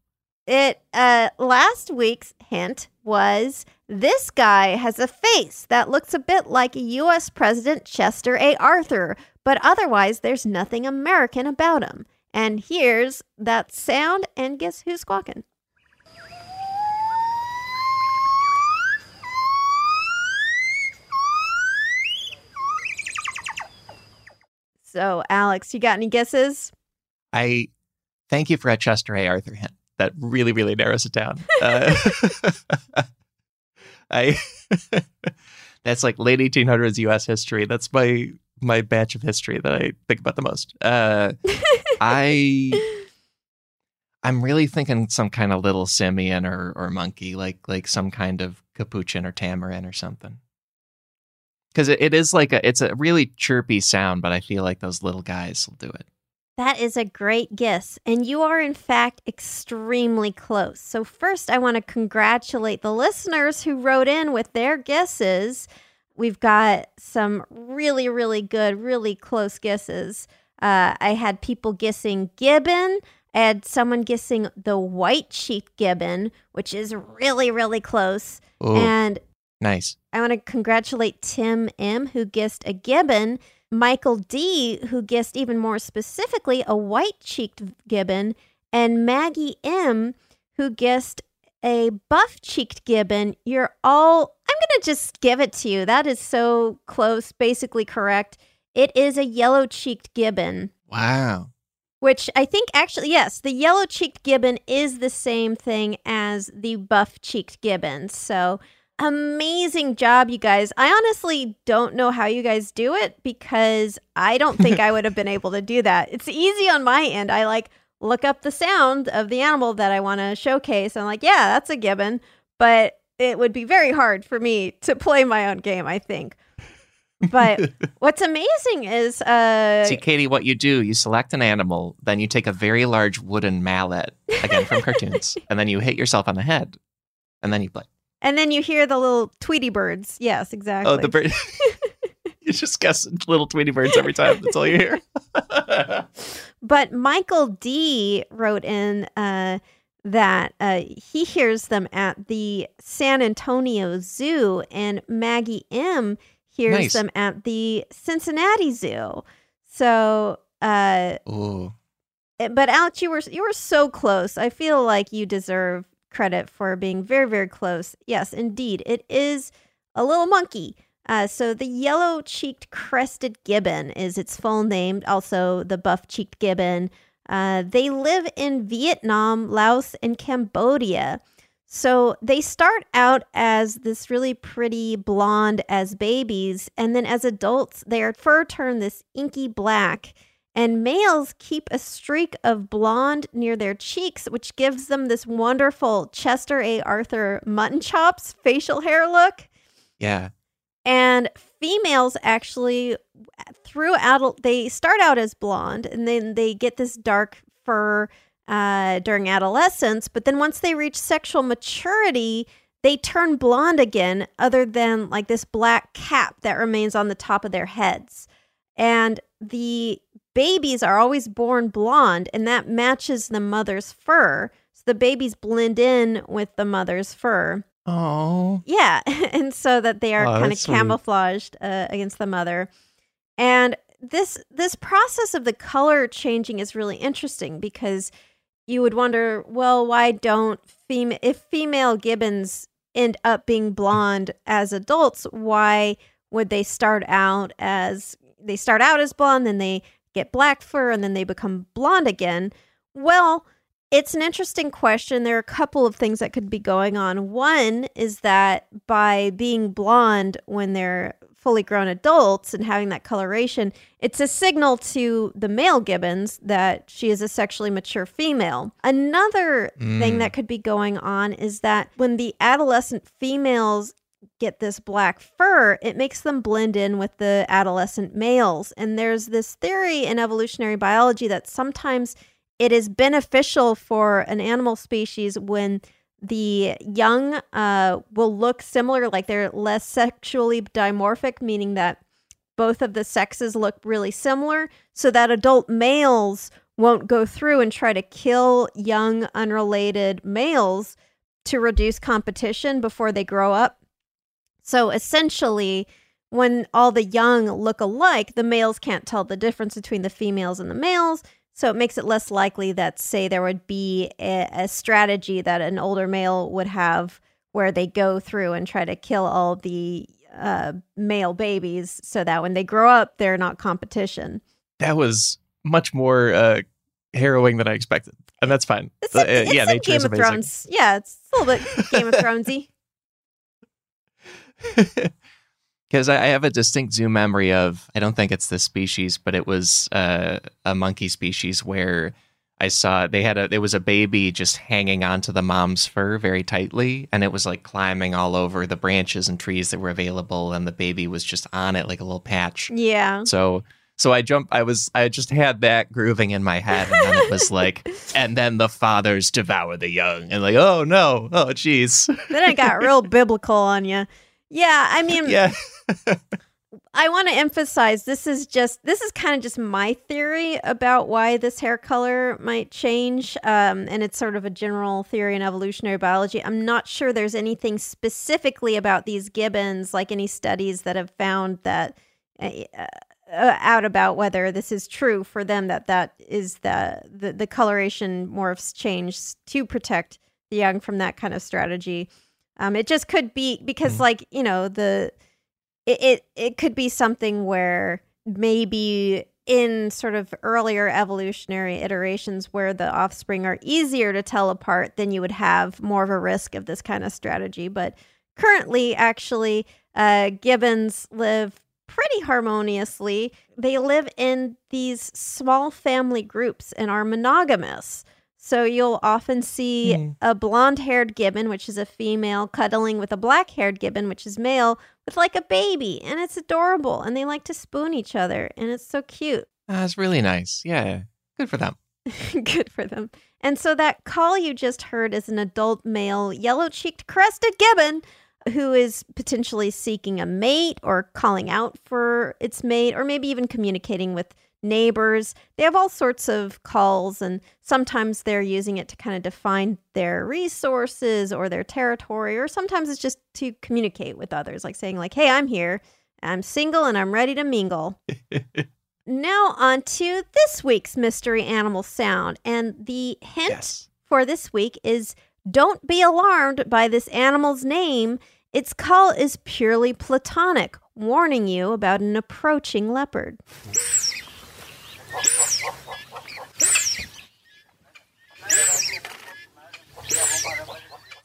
it uh last week's hint was this guy has a face that looks a bit like US President Chester A. Arthur, but otherwise there's nothing American about him. And here's that sound and guess who's squawking? So, Alex, you got any guesses? I thank you for a Chester A. Arthur hint. That really, really narrows it down. Uh, I that's like late 1800s U.S. history. That's my my batch of history that I think about the most. Uh, I I'm really thinking some kind of little simian or or monkey, like like some kind of capuchin or tamarin or something. Because it, it is like a it's a really chirpy sound, but I feel like those little guys will do it. That is a great guess. And you are, in fact, extremely close. So, first, I want to congratulate the listeners who wrote in with their guesses. We've got some really, really good, really close guesses. Uh, I had people guessing gibbon. I had someone guessing the white cheeked gibbon, which is really, really close. And nice. I want to congratulate Tim M, who guessed a gibbon, Michael D, who guessed even more specifically a white cheeked gibbon, and Maggie M, who guessed a buff cheeked gibbon. You're all, I'm going to just give it to you. That is so close, basically correct. It is a yellow cheeked gibbon. Wow. Which I think actually, yes, the yellow cheeked gibbon is the same thing as the buff cheeked gibbon. So amazing job, you guys. I honestly don't know how you guys do it because I don't think I would have been able to do that. It's easy on my end. I like look up the sound of the animal that I want to showcase. I'm like, yeah, that's a gibbon. But it would be very hard for me to play my own game, I think. But what's amazing is uh See, Katie, what you do, you select an animal, then you take a very large wooden mallet, again from cartoons, and then you hit yourself on the head, and then you play. And then you hear the little Tweety birds. Yes, exactly. Oh, the bird. you just guess little Tweety birds every time. That's all you hear. But Michael D wrote in uh, that uh, he hears them at the San Antonio Zoo, and Maggie M hears Nice. them at the Cincinnati Zoo. So, uh, Ooh. eh, but Alex, you were you were so close. I feel like you deserve credit for being very very close. Yes, indeed, it is a little monkey. Uh, so the yellow-cheeked crested gibbon is its full name. Also, the buff-cheeked gibbon. Uh, they live in Vietnam, Laos, and Cambodia. So they start out as this really pretty blonde as babies, and then as adults, their fur turn this inky black. And males keep a streak of blonde near their cheeks, which gives them this wonderful Chester A. Arthur mutton chops facial hair look. Yeah. And females actually, through adult, they start out as blonde and then they get this dark fur uh, during adolescence. But then once they reach sexual maturity, they turn blonde again, other than like this black cap that remains on the top of their heads. And the babies are always born blonde, and that matches the mother's fur. So the babies blend in with the mother's fur. Oh. Yeah, and so that they are Oh, kind of camouflaged uh, against the mother. And this this process of the color changing is really interesting because you would wonder, well, why don't fem- if female gibbons end up being blonde as adults, why would they start out as they start out as blonde, then they get black fur, and then they become blonde again? Well, It's an interesting question. There are a couple of things that could be going on. One is that by being blonde when they're fully grown adults and having that coloration, it's a signal to the male gibbons that she is a sexually mature female. Another thing Mm. that could be going on is that when the adolescent females get this black fur, it makes them blend in with the adolescent males. And there's this theory in evolutionary biology that sometimes it is beneficial for an animal species when the young uh, will look similar, like they're less sexually dimorphic, meaning that both of the sexes look really similar, so that adult males won't go through and try to kill young, unrelated males to reduce competition before they grow up. So essentially, when all the young look alike, the males can't tell the difference between the females and the males. So it makes it less likely that, say, there would be a, a strategy that an older male would have where they go through and try to kill all the uh, male babies so that when they grow up, they're not competition. That was much more uh, harrowing than I expected, and that's fine. It's, Uh, it's yeah, a Game of amazing. Thrones. Yeah, it's a little bit Game of Thronesy. Because I, I have a distinct zoo memory of, I don't think it's this species, but it was uh, a monkey species where I saw they had a, there was a baby just hanging onto the mom's fur very tightly, and it was like climbing all over the branches and trees that were available, and the baby was just on it like a little patch. Yeah. So, so I jumped, I was, I just had that grooving in my head, and then it was like, and then the fathers devour the young, and like, oh no, oh jeez. then it got real biblical on you. Yeah, I mean, yeah. I want to emphasize this is just this is kind of just my theory about why this hair color might change, um, and it's sort of a general theory in evolutionary biology. I'm not sure there's anything specifically about these gibbons, like any studies that have found that uh, uh, out about whether this is true for them that that is the the, the coloration morphs change to protect the young from that kind of strategy. Um, it just could be because, like you know, the it, it it could be something where maybe in sort of earlier evolutionary iterations where the offspring are easier to tell apart, then you would have more of a risk of this kind of strategy. But currently, actually, uh, gibbons live pretty harmoniously. They live in these small family groups and are monogamous. So you'll often see Hmm. a blonde haired gibbon, which is a female, cuddling with a black haired gibbon, which is male, with like a baby. And it's adorable. And they like to spoon each other. And it's so cute. That's really nice. Yeah. Good for them. Good for them. And so that call you just heard is an adult male, yellow cheeked crested gibbon who is potentially seeking a mate or calling out for its mate or maybe even communicating with neighbors. They have all sorts of calls, and sometimes they're using it to kind of define their resources or their territory, or sometimes it's just to communicate with others, like saying, like, hey, I'm here, I'm single, and I'm ready to mingle. Now, on to this week's mystery animal sound. And the hint Yes. for this week is don't be alarmed by this animal's name. Its call is purely platonic, warning you about an approaching leopard.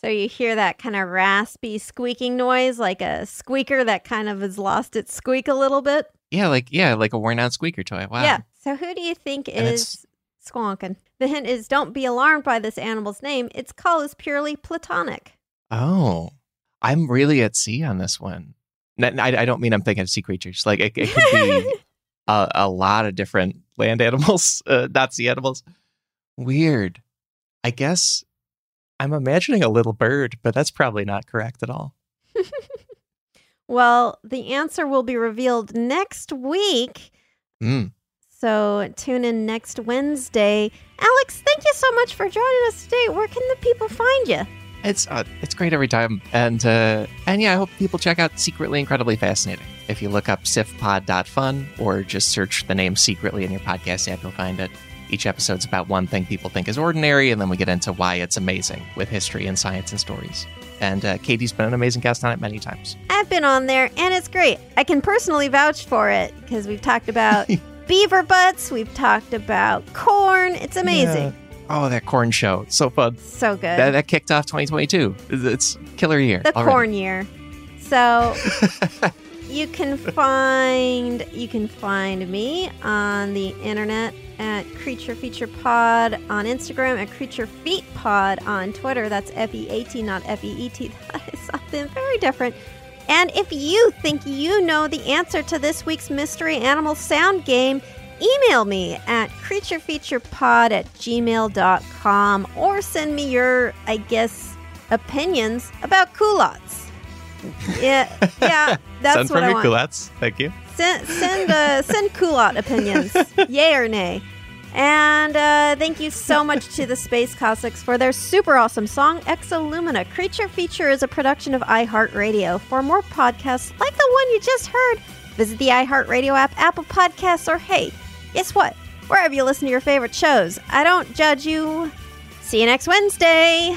So you hear that kind of raspy squeaking noise, like a squeaker that kind of has lost its squeak a little bit. Yeah, like yeah, like a worn out squeaker toy. Wow. Yeah. So who do you think And it's- is squonking? The hint is don't be alarmed by this animal's name. Its call is purely platonic. Oh, I'm really at sea on this one. I don't mean I'm thinking of sea creatures. Like it, it could be a, a lot of different land animals, uh, not sea animals. Weird. I guess I'm imagining a little bird, but that's probably not correct at all. Well, the answer will be revealed next week. Mm. So tune in next Wednesday. Alex, thank you so much for joining us today. Where can the people find you? It's uh, it's great every time, and uh, and yeah, I hope people check out Secretly Incredibly Fascinating. If you look up sifpod.fun or just search the name Secretly in your podcast app, you'll find it. Each episode's about one thing people think is ordinary, and then we get into why it's amazing with history and science and stories. And uh, Katie's been an amazing guest on it many times. I've been on there and it's great. I can personally vouch for it because we've talked about beaver butts, we've talked about corn. It's amazing. Oh, that corn show. So fun. So good. That, that kicked off 2022. It's killer year. the already. corn year. So you can find you can find me on the internet at Creature Feature Pod on Instagram at Creature Feat Pod on Twitter. That's F E A T, not F E E T. That is something very different. And if you think you know the answer to this week's mystery animal sound game, email me at creaturefeaturepod at gmail.com or send me your, I guess, opinions about culottes. Yeah, yeah, that's Send what from I your want. culottes. Thank you. Send send uh, send culotte opinions, yay or nay. And uh, thank you so much to the Space Cossacks for their super awesome song Exolumina. Creature Feature is a production of iHeartRadio. For more podcasts like the one you just heard, visit the iHeartRadio app, Apple Podcasts, or hey, guess what? Wherever you listen to your favorite shows. I don't judge you. See you next Wednesday.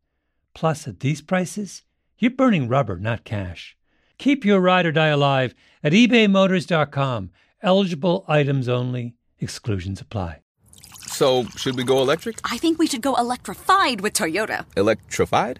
Plus, at these prices, you're burning rubber, not cash. Keep your ride or die alive at ebaymotors.com. Eligible items only, exclusions apply. So, should we go electric? I think we should go electrified with Toyota. Electrified?